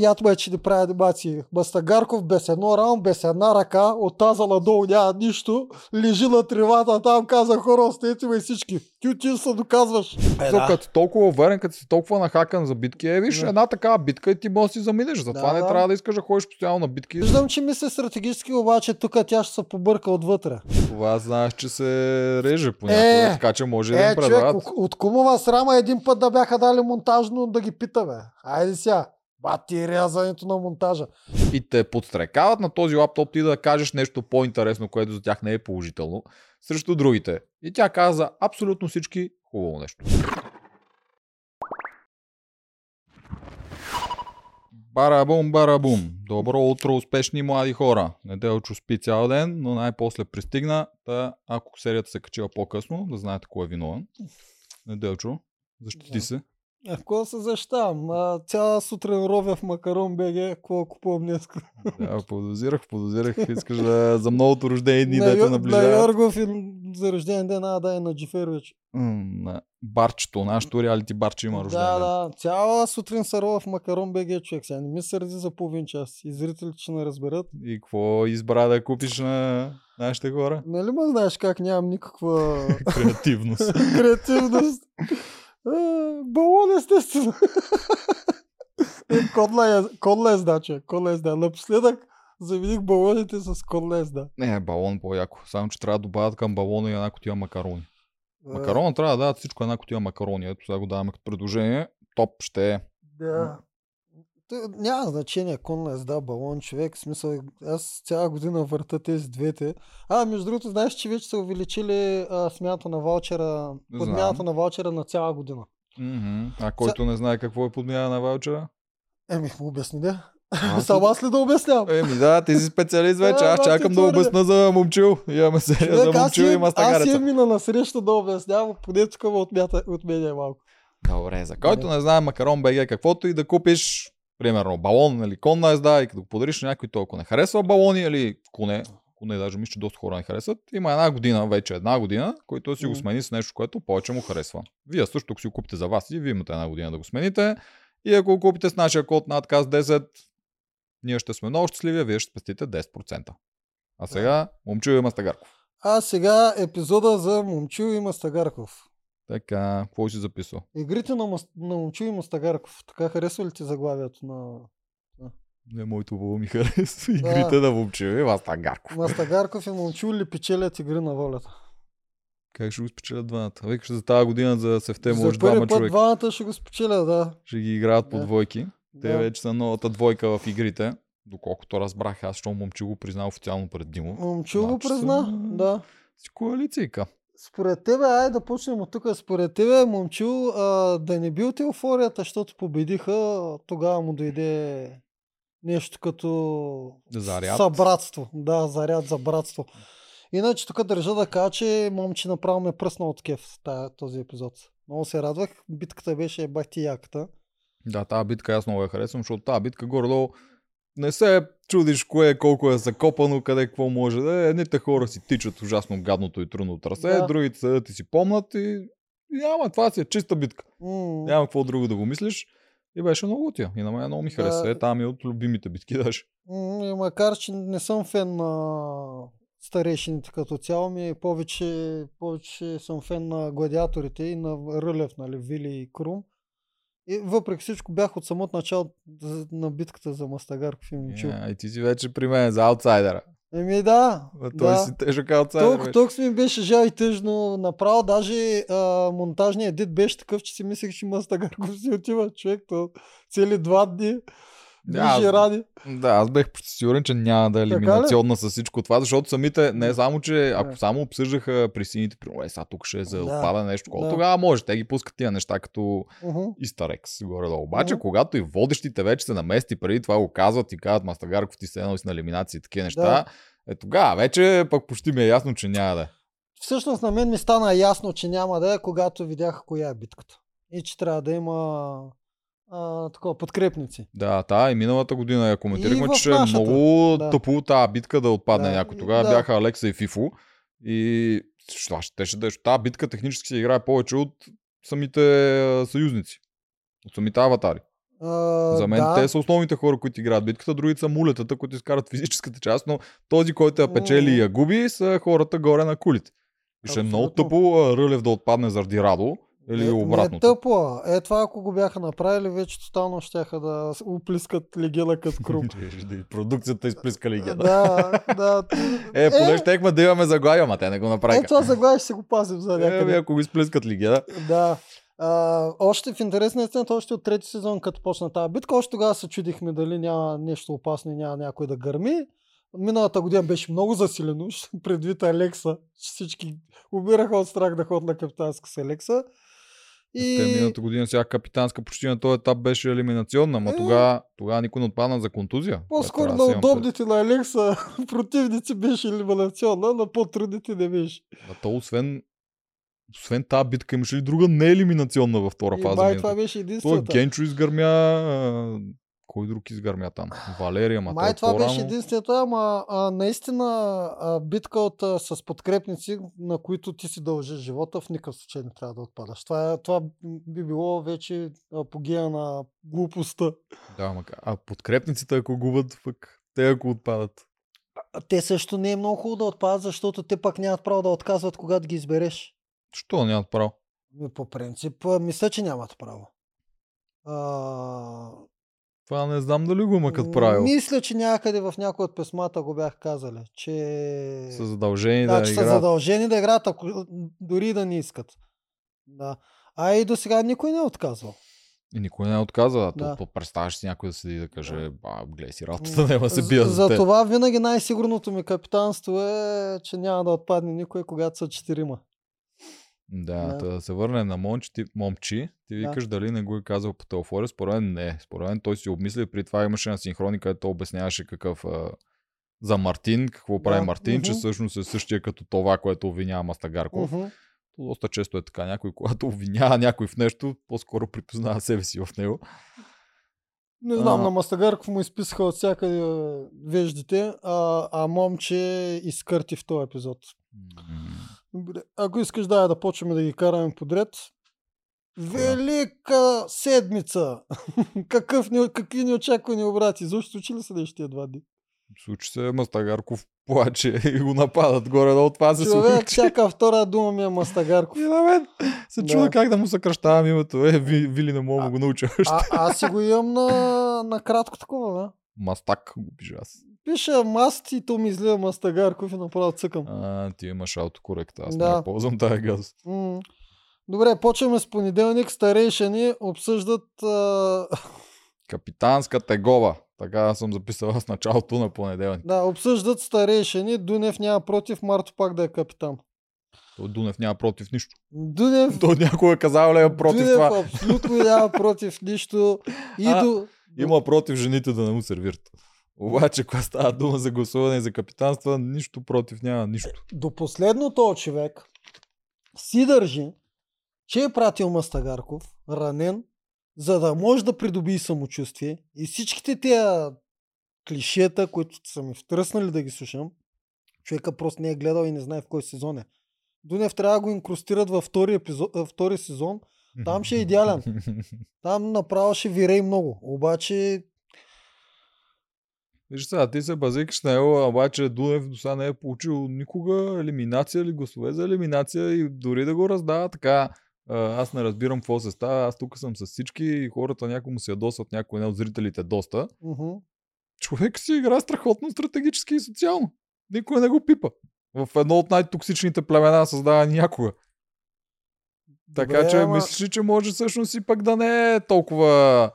Ято ме, че да прави анимации. Мастагарков без едно рамо, без една ръка, от таза надолу няма нищо, лежи на тревата, там каза хора, остете ме всички. Ти ти се доказваш. Е, да. като толкова уверен, като си толкова нахакан за битки, е, виж, Да. една такава битка и ти можеш да си заминеш. Затова Да, не да. трябва да искаш да ходиш постоянно на битки. Виждам, че мисля стратегически, обаче тук тя ще се побърка отвътре. Това знаеш, че се реже Е, понякога, така че може да Е, им човек, предлагат. от- от кумова срама един път да бяха дали монтажно да ги питаме. Айде сега. Бати рязането на монтажа. и те подстрекават на този лаптоп ти да кажеш нещо по-интересно, което за тях не е положително, срещу другите. И тя каза абсолютно всички хубаво нещо. Барабум, барабум. Добро утро, успешни млади хора. Неделчо спи цял ден, но най-после пристигна. Та, ако серията се качила по-късно, да знаете кой е виновен. Неделчо, защити Да. се. А какво се защитавам? А, цяла сутрин ровя в Макарон БГ, какво купувам днес? Да, подозирах, подозирах. Искаш да, за многото рождени дни, на, дето Ю- на наближават. Йоргов и за рожден ден, а да и на Джиферович. На барчето, нашото реалити барче има рожден Да, да. Цяла сутрин се рова в Макарон БГ, човек. Сега не ми сърди за половин час. И зрителите ще не разберат. И какво избра да купиш на нашите хора? Нали ма знаеш как нямам никаква Креативност. креативност? А, Балон, естествено. Е, Кодлес, кодлес, да, човек. Кодлес, да. Напоследък замених балоните с кодлес, да. Не, балон по-яко. Само, че трябва да добавят към балона и една котия макарони. А, Макарона трябва да дадат всичко една котия макарони. Ето сега го даваме като предложение. Топ ще е. Да. Т- Няма значение, конлес, да, балон, човек. В смисъл, аз цяла година върта тези двете. А, между другото, знаеш, че вече са увеличили а, смяната на ваучера, Знам. подмяната на ваучера на цяла година. Мгм. А който не знае какво е подмяна на ваучера? Еми, обясни, да. Аз Само аз ли да обяснявам? Еми да, ти си специалист вече. Аз да, чакам да твърде. обясна за момчил. Имаме серия за момчил и имам, аз мастагареца. имам мина на среща да обяснявам, поне тук ме отмята, отменя малко. Добре, за който не знае Макарон БГ, каквото и да купиш, примерно балон или конна езда и като го подариш на някой, толкова не харесва балони или коне, коне даже мисля, че доста хора не харесват, има една година, вече една година, който си го смени с нещо, което повече му харесва. Вие също, ако си го купите за вас и вие имате една година да го смените, и ако го купите с нашия код на отказ 10, ние ще сме много щастливи, а вие ще спестите 10%. А сега, момчил и Мастагарков. А сега епизода за Момчил и Мастагарков. Така, какво си записал? Игрите на, Мас- на Момчил и Мастагарков. Така харесва ли ти заглавието на Не, моето хубаво ми харесва. Игрите на момчил и Мастагарков. Мастагарков и Момчил ли печелят игри на волята? Как ще го спечелят двамата? Викаш за тази година за сефте За може двама път човек. двамата ще го спечелят, да. Ще ги играят по Да. двойки. Те да. вече са новата двойка в игрите. Доколкото разбрах, аз, що момче го призна официално пред Димо. Момчил го Значи призна, да. Си коалицийка. Според тебе, ай да почнем от тук. Според тебе, момчил, а, да не бил от еуфорията, защото победиха, тогава му дойде нещо като Заряд. събратство. Да, заряд за братство. Иначе тук държа да кажа, че момче направо ме пръсна от кеф този епизод. Много се радвах. Битката беше бахти яката. Да, тази битка аз много я харесвам, защото тази битка горе-долу не се чудиш кое е, колко е закопано, къде какво може да е. Едните хора си тичат ужасно гадното и трудно трасе, Да. другите седят и си помнат и и няма, това си е чиста битка. М, Няма какво друго да го мислиш. И беше много тя. И на мен много ми Да. хареса. Е, там е от любимите битки даже. и макар, че не съм фен на старейшините като цяло, ми повече, повече съм фен на гладиаторите и на Рълев, нали, Вили и Крум. И въпреки всичко бях от самото начало на битката за Мастагарков и Момчил. Yeah, и ти си вече при мен за аутсайдера. Еми да, А той да. си тежък аутсайдер. Толкова, толкова ми беше жал и тъжно. Направо даже а, монтажният едит беше такъв, че си мислех, че Мастагарков си отива човек. То цели два дни. Да, аз- ради. Да, аз бех почти сигурен, че няма да е елиминационна с всичко това, защото самите, не само, че ако Да. само обсъждаха при сините, е, сега тук ще е за Да. отпадане нещо, такова, Да. тогава може. Те ги пускат тия неща като Уху. Истарекс горе-долу. Обаче, Мгм. когато и водещите вече се намести преди това го казват и казват Мастагарков ти се едно на елиминации и такива неща, Да. е тогава вече пък почти ми е ясно, че няма да е. Всъщност на мен ми стана ясно, че няма да е, когато видях коя е битката. И че трябва да има а, такова, подкрепници. Да, та и миналата година я коментирахме, че е нашата, много да. тъпо тази битка да отпадне Да, някой. Тогава да. бяха Алекса и Фифо. И това ще, ще да е. Тази битка технически се играе повече от самите съюзници. От самите аватари. А, За мен да. те са основните хора, които играят битката, другите са мулетата, които изкарат физическата част, но този, който я печели и я губи, са хората горе на кулите. Ще е много тъпо Рълев да отпадне заради Радо или не, Не е обратното. тъпо. а. Е, това ако го бяха направили, вече тотално щяха да уплискат легена като и Продукцията изплиска легенда. да, да. Е, поне щехме да имаме заглавия, ама те не го Е, направиха. това заглавие ще си го пазим за Е, някъде. ако го изплискат легенда. Да. А, още в интерес на истината, още от трети сезон, като почна тази битка, още тогава се чудихме дали няма нещо опасно и няма някой да гърми. Миналата година беше много засилено, предвид Алекса. Всички умираха от страх да ходят на капитанска с Алекса. И... Те миналата година сега капитанска почти на този етап беше елиминационна, ама Е. тогава, тогава никой не отпадна за контузия. По-скоро на удобните на Алекса противници беше елиминационна, на по-трудните не беше. А то освен, освен тази битка имаше ли друга неелиминационна във втора И фаза? май това беше Той единствената. Генчо изгърмя. Кой друг изгърмя там? Валерия, ма Май той това беше единственото, ама а, наистина а, битка от, а, с подкрепници, на които ти си дължиш живота, в никакъв случай не трябва да отпадаш. Това, е- това би било вече апогея на глупостта. Да, ма, а подкрепниците ако губят, пък те ако отпадат. Те също не е много хубаво да отпадат, защото те пак нямат право да отказват, когато ги избереш. Що нямат право? Ми, По принцип, мисля, че нямат право. А, Това не знам дали го има като правило. Мисля, че някъде в някои от писмата го бях казали, че... Са задължени да, да, че са играят. задължени да играят, ако, дори да не искат. Да. А и до сега никой не е отказвал. И никой не отказва. Да. То, представяш си някой да седи и да каже, а, гледай си работата, няма да се бия за, За те. това винаги най-сигурното ми капитанство е, че няма да отпадне никой, когато са четирима. Да, Да. да. да се върне на момчи, ти, момчи, ти Да. викаш дали не го е казал по телефона. Според мен не. Според мен той си обмисли. При това имаше на синхрони, където обясняваше какъв а, за Мартин, какво прави Да, Мартин, че мгм. всъщност е същия като това, което обвинява Мастагарков. То доста често е така. Някой, когато обвинява някой в нещо, по-скоро припознава себе си в него. Не знам, А. на Мастагарков му изписаха от всякъде веждите, а, а момче изкърти в този епизод. Добре, ако искаш да, да почваме да ги караме подред. Велика седмица! Какъв ни, какви неочаквани обрати? Защо случи ли се тия два дни? Случи се Мастагарков плаче и го нападат горе-долу. Това се Човек, случи. всяка втора дума ми е Мастагарков. И на мен се Да. чуда как да му съкръщавам името. Е, Ви- Вили не мога да го науча. А, аз си го имам на, на кратко такова, да. Мастак го пиша аз. Пиша маст и то ми излива Мастагарков и направо цъкам. А, ти имаш аутокорект. Аз Да. не ползвам тази газ. М. Добре, почваме с понеделник. Старейшани обсъждат а, Капитанска тегова. Така съм записал с началото на понеделник. да, обсъждат старейшани. Дунев няма против, Марто пак да е капитан. Той Дунев няма против нищо. Дунев, Той някой е казал ли е против Дунев това. абсолютно няма против нищо. И А. Има против жените да не му сервират. Обаче, когато става дума за гласуване и за капитанства, нищо против няма, нищо. до последното човек си държи, че е пратил Мастагарков, ранен, за да може да придобие самочувствие и всичките тези клишета, които са ми втръснали да ги слушам, човека просто не е гледал и не знае в кой сезон е. Дунев трябва да го инкрустират във втори, епизод, а, втори сезон. Там ще е идеален. Там направо ще вирей много. Обаче Виж сега, ти се базикаш на него, обаче Дунев до сега не е получил никога елиминация или гласове за елиминация и дори да го раздава така. Аз не разбирам какво се става. Аз тук съм с всички и хората някому се ядосват, някой не от зрителите доста. мгм, Човек си игра страхотно стратегически и социално. Никой не го пипа. В едно от най-токсичните племена създава някога. Така Добре, че ама- мислиш ли, че може всъщност и пък да не е толкова...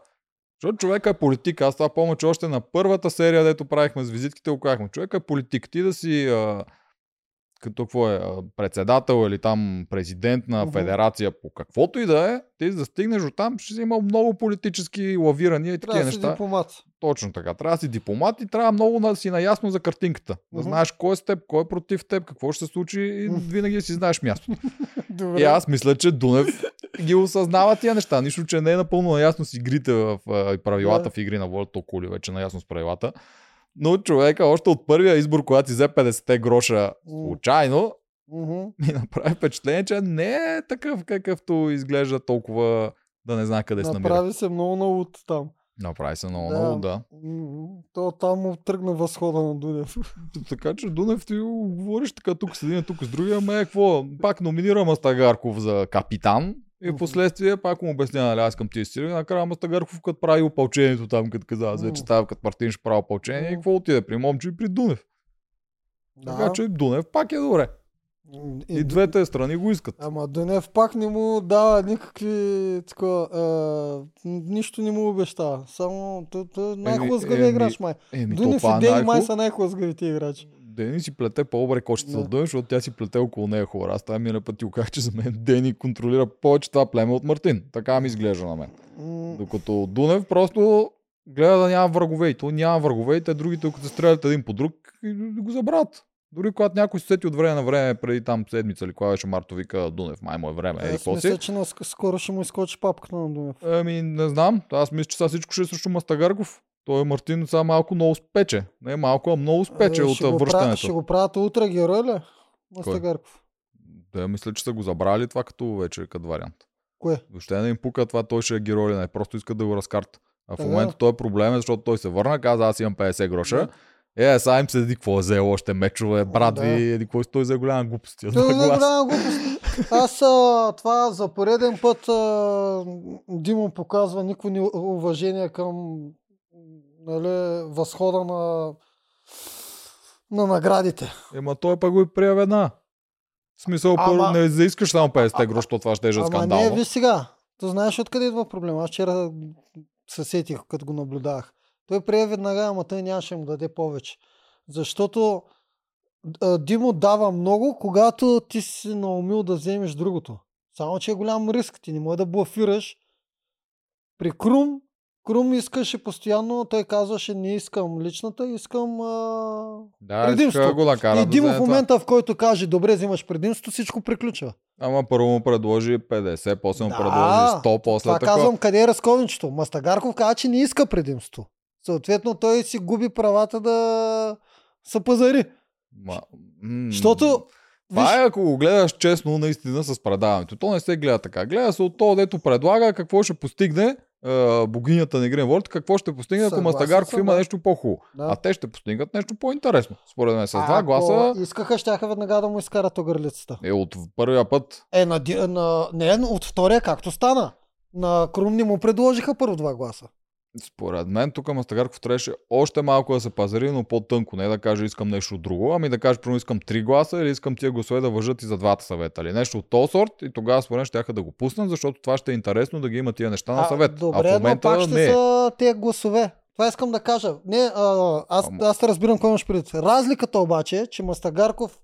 Защото човека е политик. Аз това помня, че още на първата серия, дето правихме с визитките, го казахме. Човека е политик. Ти да си а, като какво е, председател или там президент на федерация по каквото и да е, ти да стигнеш до там, ще си имал много политически лавирания и трябва такива да си неща. дипломат. Точно така. Трябва да си дипломат и трябва много да си наясно за картинката. Да Мгм. знаеш кой е с теб, кой е против теб, какво ще се случи и винаги да си знаеш място. Добре. И аз мисля, че Дунев ги осъзнава тия неща. Нищо, че не е напълно наясно с игрите в и правилата Да. в игри на волята, толкова ли вече наясно с правилата. Но човека още от първия избор, когато си взе 50 гроша случайно, Мгм. ми направи впечатление, че не е такъв какъвто изглежда толкова да не знае къде се намира. Направи се много на лут там. Направи се много, Да. много, да. То там му тръгна възхода на Дунев. Така че Дунев ти го говориш така тук с един, тук с другия, ама е какво? Пак номинира Мастагарков за капитан и в последствие пак му обяснява, нали, аз към тия сили. Накрая Мастагарков като прави опълчението там, като каза, аз вече става като Мартин ще прави опълчение и какво отиде при Момчо и при Дунев. Така че Дунев пак е добре. И, И двете страни го искат. Ама Дунев пак не му дава никакви такова, а, нищо не му обещава. Само е най-хлъзгавия играч май. Еми, Дунев и е Дени май са най-хлъзгавите играчи. Дени си плете по-добре кошчета Да. Дънев, защото тя си плете около нея хора. Аз тази миналия път ти го казах, че за мен Дени контролира повече това племе от Мартин. Така ми изглежда на мен. Докато Дунев просто гледа да няма врагове. И то няма врагове и те другите, като се стрелят един по друг, го забравят. Дори когато някой се сети от време на време, преди там седмица или кога беше Марто вика Дунев, май му е време. Е, Аз какво мисля, че скоро ще му изкочи папката на Дунев. Ами, не знам. Аз мисля, че сега всичко ще е срещу Мастагарков. Той Мартин сега малко много спече. Не малко, а много спече Е, от ще го връщането. Ще го правят утре герой ли? Мастагарков. Да, мисля, че са го забрали това като вече като вариант. Кое? Въобще не им пука това, той ще е герой не. Просто искат да го разкарат. А в момента той е проблем, защото той се върна, каза, аз имам 50 гроша. Да. Е, сега им се еди какво е взел още мечове, брат Да. ви, еди какво той за голяма глупост. е два гласа. голяма глупост. Аз а, това за пореден път а, Димо показва никакво ни уважение към нали, възхода на, на наградите. Ема той пък го и прия веднага. В смисъл, Ама- първо не заискаш само 50 грош, защото това ще е Ама скандално. не, виж сега. То знаеш откъде идва проблема. Аз вчера се сетих, като го наблюдавах. Той прие веднага, ама той нямаше му даде повече. Защото Димо дава много, когато ти си наумил да вземеш другото. Само, че е голям риск. Ти не може да блафираш. При Крум, Крум искаше постоянно, той казваше, не искам личната, искам а... Да, предимство. иска го накара И да Димо в момента, в който каже, добре, взимаш предимство, всичко приключва. това. Ама първо му предложи 50, после му Да, предложи 100, после Това такова. казвам, къде е разковничето. Мастагарков каза, че не иска предимство. Съответно, той си губи правата да се пазари. Ма, м- Защото, Това е ако го гледаш честно наистина с предаването. То не се гледа така. Гледа се от то, дето предлага какво ще постигне богинята на игрен волт, какво ще постигне, ако Мастагарков има нещо по-хубаво. Да. А те ще постигнат нещо по-интересно. Според мен с а, два гласа искаха, щяха веднага да му изкарат огърлицата. е от първия път. Е, на, на, не, от втория, както стана. На Крум не му предложиха първо два гласа. Според мен тук Мастагарков трябваше още малко да се пазари, но по-тънко. Не да каже искам нещо друго, ами да каже, примерно искам три гласа или искам тия гласове да въжат и за двата съвета. Или нещо от този сорт и тогава според мен ще да го пуснат, защото това ще е интересно да ги има тия неща на съвет. добре, а в момента но пак ще не са тези гласове. Това искам да кажа. Не, а, аз, Ама- аз разбирам какво имаш предвид. Разликата обаче е, че Мастагарков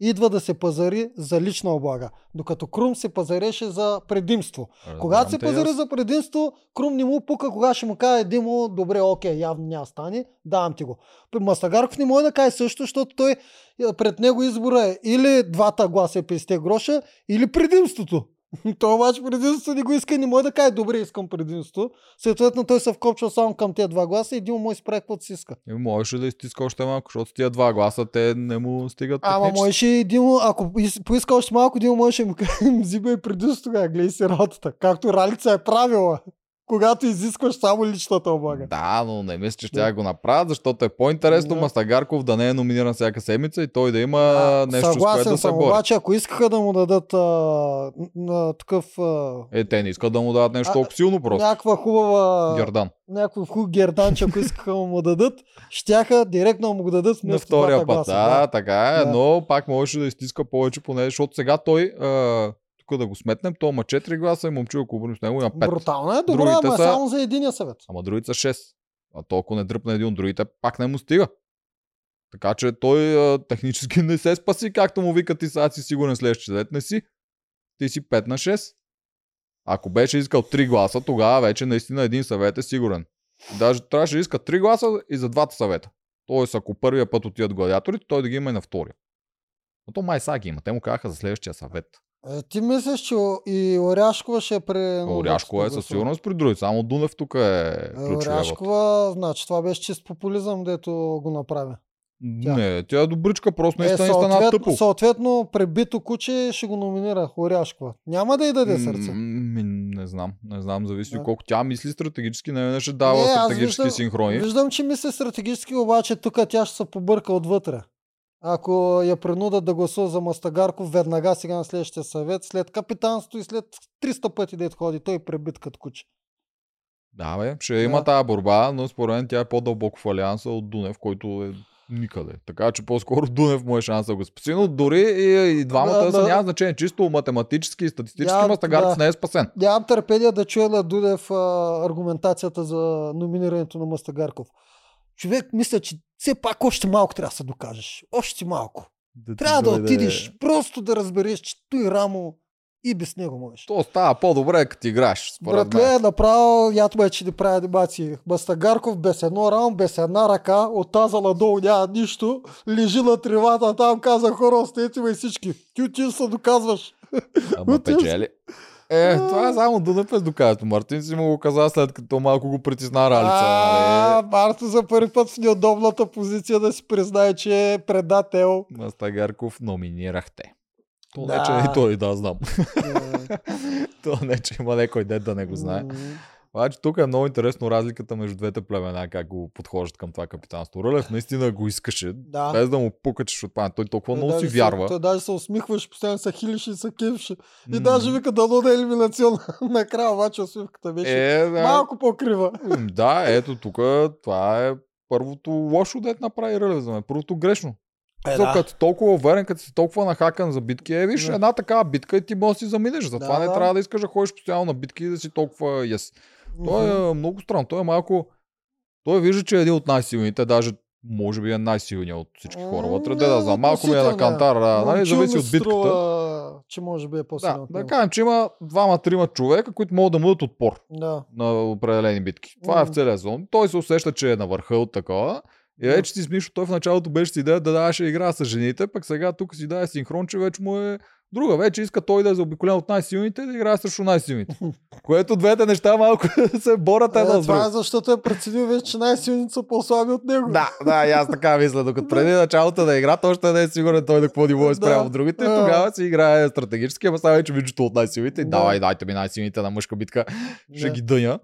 идва да се пазари за лична облага, докато Крум се пазареше за предимство. Когато се Разбирам те и пазари аз. за предимство, Крум не му пука, кога ще му каже Димо, добре, окей, явно няма стане, давам ти го. Мастагарков не може да каже също, защото той е, пред него избора е или двата гласа е 50 гроша, или предимството. Той обаче предимството не го иска и не може да каже, добре, искам предимство. Съответно той се вкопчва само към тези два гласа и може да изправи каквото си иска. И можеше да изтиска още малко, защото тия два гласа те не му стигат Ама технически. можеше и Димо, ако поиска още малко, Димо можеше да му каже, взимай предимство тогава, гледай си работата. Както Ралица е правила, когато изискваш само личната облага. Да, но не мисля, че ще да. го направят, защото е по-интересно Да. Мастагарков да не е номиниран всяка седмица и той да има А, нещо, с Съгласен което да се бори. обаче ако искаха да му дадат а, на такъв а, Е, те не искат да му дадат нещо А, толкова силно просто. някаква хубава Гердан. някакъв хубав герданче, ако искаха да му дадат, щяха директно да му го дадат На втория път, гласа. да, така е, Да. но пак можеше да изтиска повече поне, защото сега той, а, тук да го сметнем, той има 4 гласа и момчил, ако обърнем с него, има 5. Брутално е, добре, ама са- са... само за единия съвет. Ама другите са 6. А толкова не дръпне един от другите, пак не му стига. Така че той а, технически не се спаси, както му вика ти сега си сигурен следващия дет. Не си. Ти си 5 на 6. Ако беше искал 3 гласа, тогава вече наистина един съвет е сигурен. Даже трябваше да иска 3 гласа и за двата съвета. Тоест, ако първия път отидат гладиаторите, той да ги има и на втория. Но то май сега ги има. Те му казаха за следващия съвет. Е, ти мислиш, че и Оряшкова ще пре... Оряшкова е със сигурност при другите. Само Дунев тук е ключовия вот. Оряшкова, значи това беше чист популизъм, дето го направи. тя. Не, тя е добричка, просто Е, наистина е, стана съответно, тъпо. съответно, пребито куче ще го номинира Оряшкова. Няма да й даде сърце. М, Не знам, не знам, зависи Да. колко тя мисли стратегически, не, ще дава Не, стратегически виждам- синхрони. Виждам, че мисли стратегически, обаче тук тя ще се побърка отвътре. Ако я принудат да гласува за Мастагарков, веднага сега на следващия съвет, след капитанство и след 300 пъти да ходи, той е пребит като куче. Да, бе, ще има Да. тази борба, но според мен тя е по-дълбоко в алианса от Дунев, който е никъде. Така че по-скоро Дунев му е шанс да го спаси, но дори и, и двамата Да, са да. няма значение. Чисто математически и статистически Да, Мастагарков да. не е спасен. Нямам търпение да чуя на Дудев а, аргументацията за номинирането на Мастагарков. Човек, мисля, че все пак още малко трябва да се докажеш. Още малко. Да Трябва да дойде- отидеш, просто да разбереш, че той рамо и без него можеш. То става по-добре, като играш. Според мен. Братле, направо ято ме, че да прави анимации. Мастагарков без едно рамо, без една ръка, от таза надолу няма нищо, лежи на тревата, там каза хора, остете ме всички. Ти отиваш се доказваш. Ама печели. Е, това е само Дунев е доказато. Мартин си му го каза след като малко го притисна ралица. А, нали? Марто за първи път в неудобната позиция да си признае, че е предател. Мастагарков номинирахте. То Да. не, че и той да знам. То не, че има някой дет да не го знае. Обаче тук е много интересно разликата между двете племена, как го подхождат към това капитанство. Рълев наистина го искаше, Да. без да му пукачеш от това. Той толкова много си вярва. Той даже се усмихваш, постоянно се хилиш и се кефеше. И даже вика дано да е елиминационна. Накрая обаче усмивката беше Е, да. малко по-крива. Да, ето тук това е първото лошо дет направи Рълев за мен. Първото грешно. Е, Е, Като толкова уверен, като си толкова нахакан за битки, е, виж, Да. една такава битка и ти може да си заминеш. Затова Да, не да. трябва да искаш да ходиш постоянно на битки и да си толкова яс. Той е много странно. Той е малко... Той вижда, че е един от най-силните, даже може би е най-силният от всички хора вътре. Де да знам, малко ми е на кантар, нали, зависи от битката. Че може би е по-силен Да, да кажем, че има двама-трима човека, които могат да му дадат отпор Да. на определени битки. Това е в целия зон. Той се усеща, че е на върха от такова. И вече си смисъл, той в началото беше с идея да даваше игра с жените, пък сега тук си даде синхрон, че вече му е друга. Вече иска той да е заобиколен от най-силните и да играе срещу най-силните. Което двете неща малко се борят Е, едно с това е защото е преценил вече, че най-силните са по-слаби от него. Да, да, и аз така мисля. Докато преди началото да игра, той още не е сигурен той на какво ниво е спрямо Да. другите. Да. Тогава си играе стратегически, ама сега вече виждате от най-силните. И Да. давай, дайте ми най-силните на мъжка битка. Ще Да. ги дъня.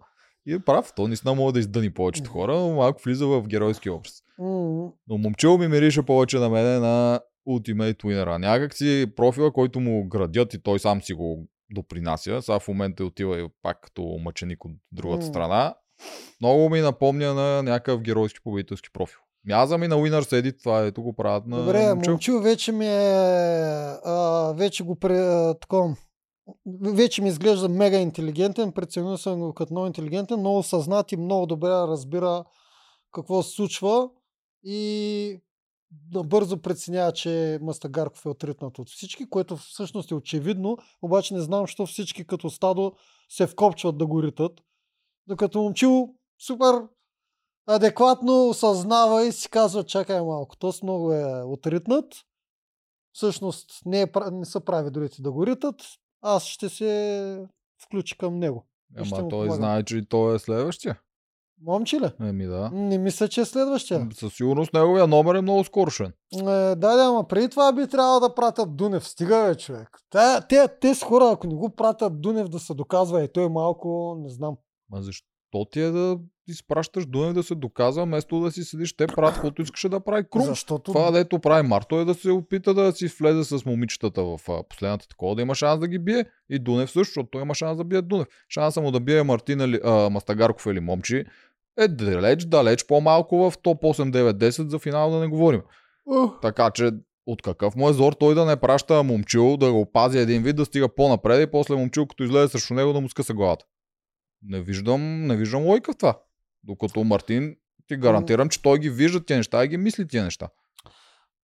И е прав, то наистина може да издъни повечето хора, но малко влиза в геройски образ. Но момчил ми мирише повече на мене на Ultimate Winner. Някак си профила, който му градят и той сам си го допринася. Сега в момента отива и пак като мъченик от другата М. страна. Много ми напомня на някакъв геройски победителски профил. Мяза ми на Winner седи, това ето го правят на Добре, момчил. момчил вече ми е... А, вече го пре... а, Тако, вече ми изглежда мега интелигентен, преценил съм го като много интелигентен, много съзнат и много добре разбира какво се случва и бързо преценява, че Мастагарков е отритнат от всички, което всъщност е очевидно, обаче не знам, защо всички като стадо се вкопчват да го ритат. Докато момчил супер адекватно осъзнава и си казва, чакай малко, то много е отритнат. Всъщност не, е, не са прави другите да го ритат. Аз ще се включи към него. Ама той помагам. знае, че той е следващия. Момче ли? Еми да. Не мисля, че е следващия. Със сигурност неговия номер е много скорошен. Е, да, да, ама преди това би трябвало да пратят Дунев. Стига, бе, човек. Те, те, те с хора, ако не го пратят Дунев да се доказва, и той е малко, не знам. Ма защо ти е да изпращаш Дунев да се доказва, вместо да си седиш, те правят каквото искаше да прави Крум. Защото Това, дето прави Марто е да се опита да си влезе с момичетата в последната такова, да има шанс да ги бие. И Дунев също, защото той има шанс да бие Дунев. Шанса му да бие Мартин или, а, Мастагарков или Момчи е далеч, далеч по-малко в топ 8, 9, 10 за финал да не говорим. Ух, Така че от какъв му е зор той да не праща момчил, да го пази един вид, да стига по-напред и после момчил, като излезе срещу него, да му скъса главата. Не виждам, не виждам лойка в това. Докато Мартин, ти гарантирам, че той ги вижда тия неща и ги мисли тия неща.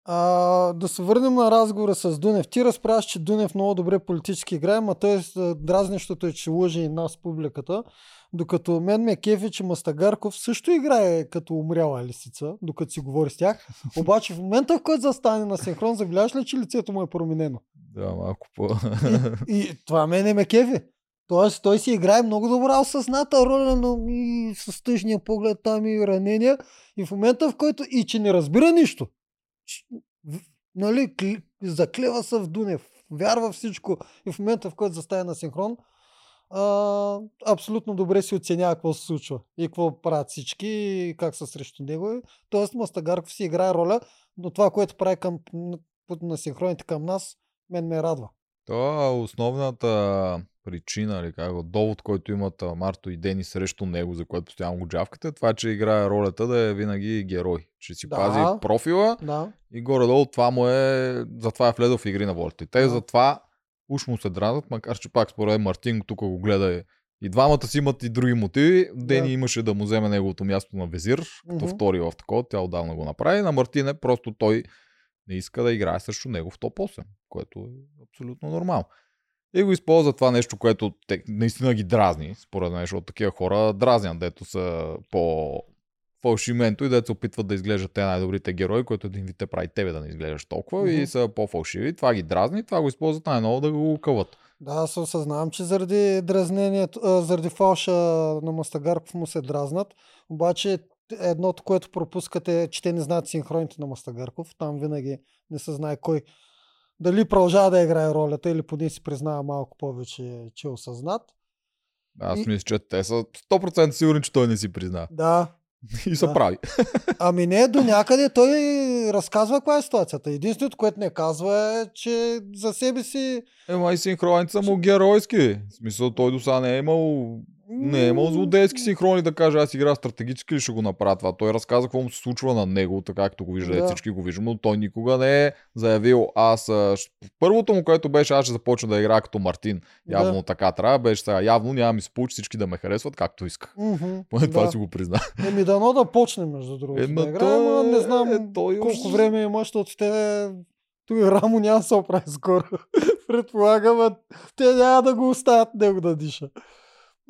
А, да се върнем на разговора с Дунев. Ти разправяш, че Дунев много добре политически играе, ама той е дразнещото е, че лъже и нас, публиката. Докато мен ме кефи, че Мастагарков също играе като умряла лисица, докато си говори с тях. Обаче в момента, в който застане на синхрон, забеляваш ли, че лицето му е променено? Да, малко по... И, и това мене ме кефи. Тоест, той си играе много добра осъзната роля, но и с тъжния поглед там и ранения. И в момента, в който и че не разбира нищо, нали, заклева се в Дунев, вярва всичко. И в момента, в който застане на синхрон, а, абсолютно добре си оценява какво се случва и какво правят всички и как са срещу него. Тоест Мастагарков си играе роля, но това, което прави към, на синхроните към нас, мен ме радва. Това е основната причина, или как, довод, който имат Марто и Дени срещу него, за което постоянно го джавкате, това, че играе ролята да е винаги герой. Че си Да. пази профила Да. и горе-долу това му е... Затова е влезъл в игри на волята. И те Да. затова уж му се дразнат, макар че пак според Мартин тук го гледа и и двамата си имат и други мотиви. Дени Да. имаше да му вземе неговото място на везир, като Мгм. втори в такова, тя отдавна го направи. На Мартин е просто той не иска да играе срещу него в топ 8, което е абсолютно нормално. И го използва това нещо, което те, наистина ги дразни, според мен, защото такива хора дразнят, дето са по фалшименто и дето се опитват да изглеждат те най-добрите герои, които един вид те прави тебе да не изглеждаш толкова и Мгм. са по-фалшиви. Това ги дразни, това го използват най-ново да го къват. Да, аз осъзнавам, че заради дразнението, а, заради фалша на Мастагарков му се дразнат. Обаче едното, което пропускат е, че те не знаят синхроните на Мастагарков. Там винаги не се знае кой дали продължава да играе ролята или поне си признава малко повече, че е осъзнат. Аз И- мисля, че те са 100% сигурни, че той не си призна. Да, И са Да. прави. Ами не, до някъде той разказва каква е ситуацията. Единственото, което не казва е, че за себе си... Ема и синхроните са му геройски. В смисъл, той до сега не е имал Не е имал злодейски синхрони да каже аз игра стратегически ли ще го направя това. Той разказа какво му се случва на него, така както го вижда, Да. всички го виждаме, но той никога не е заявил аз... Първото му, което беше аз ще започна да играя като Мартин. Явно Да. така трябва, беше сега явно няма ми се получи всички да ме харесват както исках. Поне това си го призна. Еми дано да почне, между другото. Ема да играе, той ама не е- знам е, той колко уж- време има, защото те... Той Рамо няма да се оправи скоро. Предполагам, те няма да го оставят него да диша.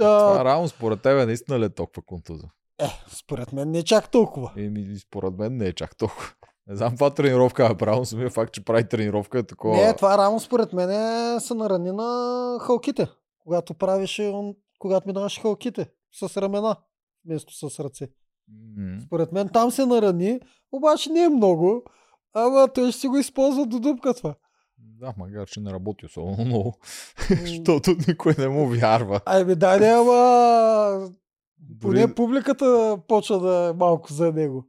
Това А, реално според тебе наистина ли е толкова контуза? е, според мен не чак толкова. Еми, според мен не е чак толкова. Не знам каква тренировка е правил, самия факт, че прави тренировка е такова. Не, това рамо според мен е, се нарани на халките. Когато правеше, когато минаваше халките с ramена, вместо с ръце. М. Според мен там се нарани, обаче не е много. Ама той ще си го използва до дупка това. Да, макар че не работи особено много, защото никой не му вярва. Дай да, ама... Поне Дори... публиката почва да е малко за него.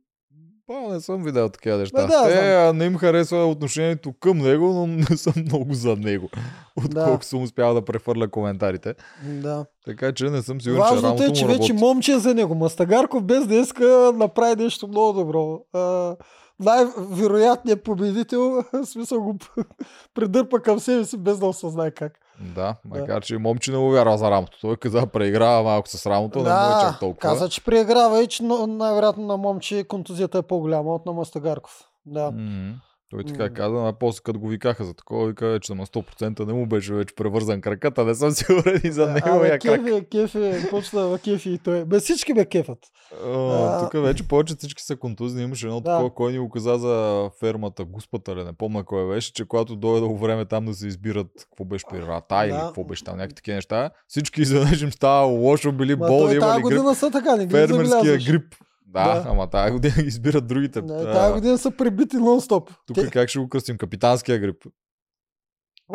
Па, не съм видял такива неща. Да, Те знам. не им харесва отношението към него, но не съм много за него. Отколко Да. съм успял да префърля коментарите. Да. Така че не съм сигурен, че Важното рамото е, му че работи. вече момче е за него. Мастагарков без да иска направи нещо много добро. А, най-вероятният победител, в смисъл го придърпа към себе си без да осъзнае как. Да, макар че и момче не му вярва за рамото. Той каза преиграва малко с рамото, не му е чак толкова. каза, че преиграва и че но- най-вероятно на момче контузията е по-голяма от на Мастагарков. Да. М, Той така М. каза, а после като го викаха за такова, вика, че на 100% не му беше вече превързан кракът, а не съм сигурен и за неговия крак. кефи, кефи, почна да кефи и той. Без всички ме кефат. А, Тук вече повече всички са контузни. Имаше едно Да. такова, кой ни го каза за фермата, гуспата ли, не помня кой беше, че когато дойде време там да се избират, какво беше при рата или какво беше там, някакви такива неща, всички изведнъж им става лошо, били болни, имали грип, година са така, не ги фермерския грип. Да, Да. ама тази година ги избират другите. Не, тази година са прибити нон-стоп. Тук Те- как ще го кръстим? Капитанския грип.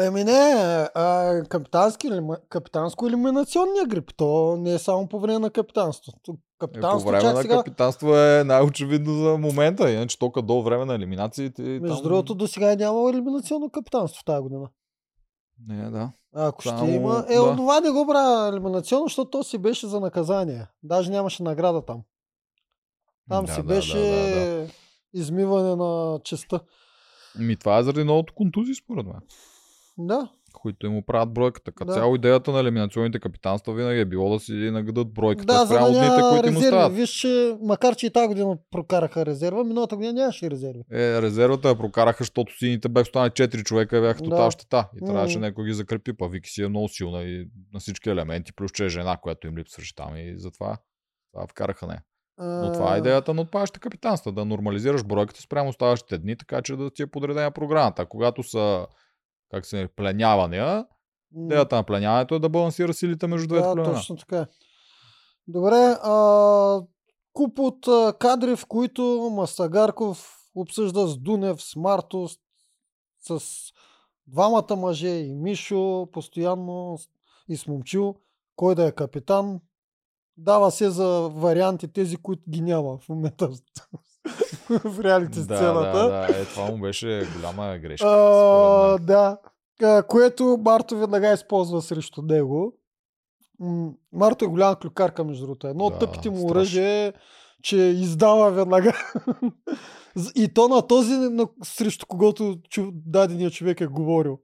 Еми не, а, капитански, капитанско елиминационния грип. То не е само по време на капитанството. Е, по Капитанство време на сега. капитанство е най-очевидно за момента, иначе тока до време на елиминациите. Между там... другото, до сега е нямало елиминационно капитанство тази година. Не, да. Ако ще Само- има. Е, да. това не го правя елиминационно, защото то си беше за наказание. Даже нямаше награда там. Там да, си да, беше Да, да, да. измиване на честа. Ми това е заради новото контузии, според мен. Да. които им правят бройката. Като Да. цяло идеята на елиминационните капитанства винаги е било да си наградат бройката Да, за спрямо да дните, които им остават. Виж, че макар че и тази година прокараха резерва, миналата година нямаше резерви. Е, резервата я прокараха, защото сините бяха останали 4 човека и бяха Да. тотал щета. И трябваше някой ги закрепи. Па Вики си е много силна и на всички елементи, плюс че е жена, която им липсваше там и затова това вкараха не. Но това е идеята на отпадащите капитанства, да нормализираш бройката спрямо оставащите дни, така че да ти е подредена програмата. А когато са как се пленявания, идеята на пленяването е да балансира силите между двете Да, племена. точно така. е. Добре, а, куп от кадри, в които Мастагарков обсъжда с Дунев, с Марто, с, двамата мъже и Мишо, постоянно и с Момчил. кой да е капитан. Дава се за варианти тези, които ги няма в момента в реалити Да, сцената. да, да. Е, това му беше голяма грешка. А, да. Което Марто веднага използва срещу него. Марто е голям клюкарка, между другото. Едно от Да, тъпите му оръжие е, че издава веднага. И то на този, на, срещу когото чу, даденият човек е говорил.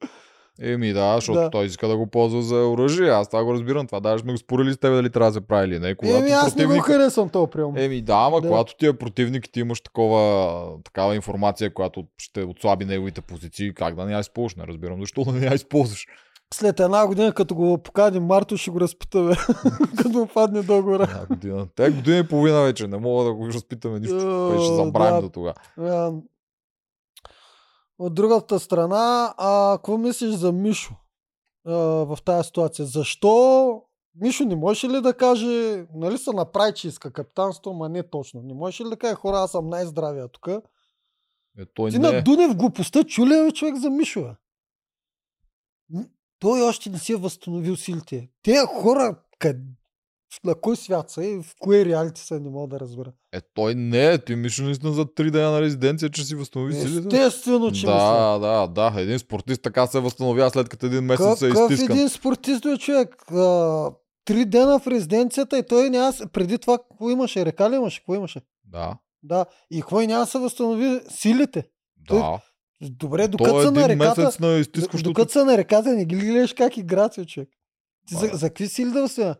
Еми да, защото Да. той иска да го ползва за оръжие. Аз това го разбирам. Това даже сме го спорили с теб дали трябва да се прави или не. Когато Еми, аз не го противник... харесвам този прием. Еми да, ама Да. когато ти е противник и ти имаш такова, такава информация, която ще отслаби неговите позиции, как да не я използваш? Не разбирам защо да не я използваш. След една година, като го поканим Марто, ще го разпитаме. като падне договора. Една година. Те година и половина вече. Не мога да го разпитаме нищо. Е, ще забравим до тогава. От другата страна, а какво мислиш за Мишо а, в тази ситуация? Защо Мишо не можеше ли да каже, нали се направи, че иска капитанство, ма не точно. Не можеше ли да каже, хора, аз съм най-здравия тук. Е, той Ти не на е. Дунев глупостта чули ли, бе, човек за Мишо? Той още не си е възстановил силите. Те хора, къд... на кой свят са и в кое реалити са, не мога да разбера. Е, той не е. Ти мислиш наистина за 3 дена на резиденция, че си възстанови силите. Естествено, че мисля. Да, да, да. Един спортист така се възстановява след като един месец се е Какъв един спортист е човек? А, три дена в резиденцията и той няма... Преди това какво имаше? Река ли имаше? Какво имаше? Да, Да. И и няма да се възстанови силите? Той- да. Добре, Той докато е са на реката... на изтискащото. Докато са на реката, не ги гледаш как играят, човек. Ти за, за какви сили да се?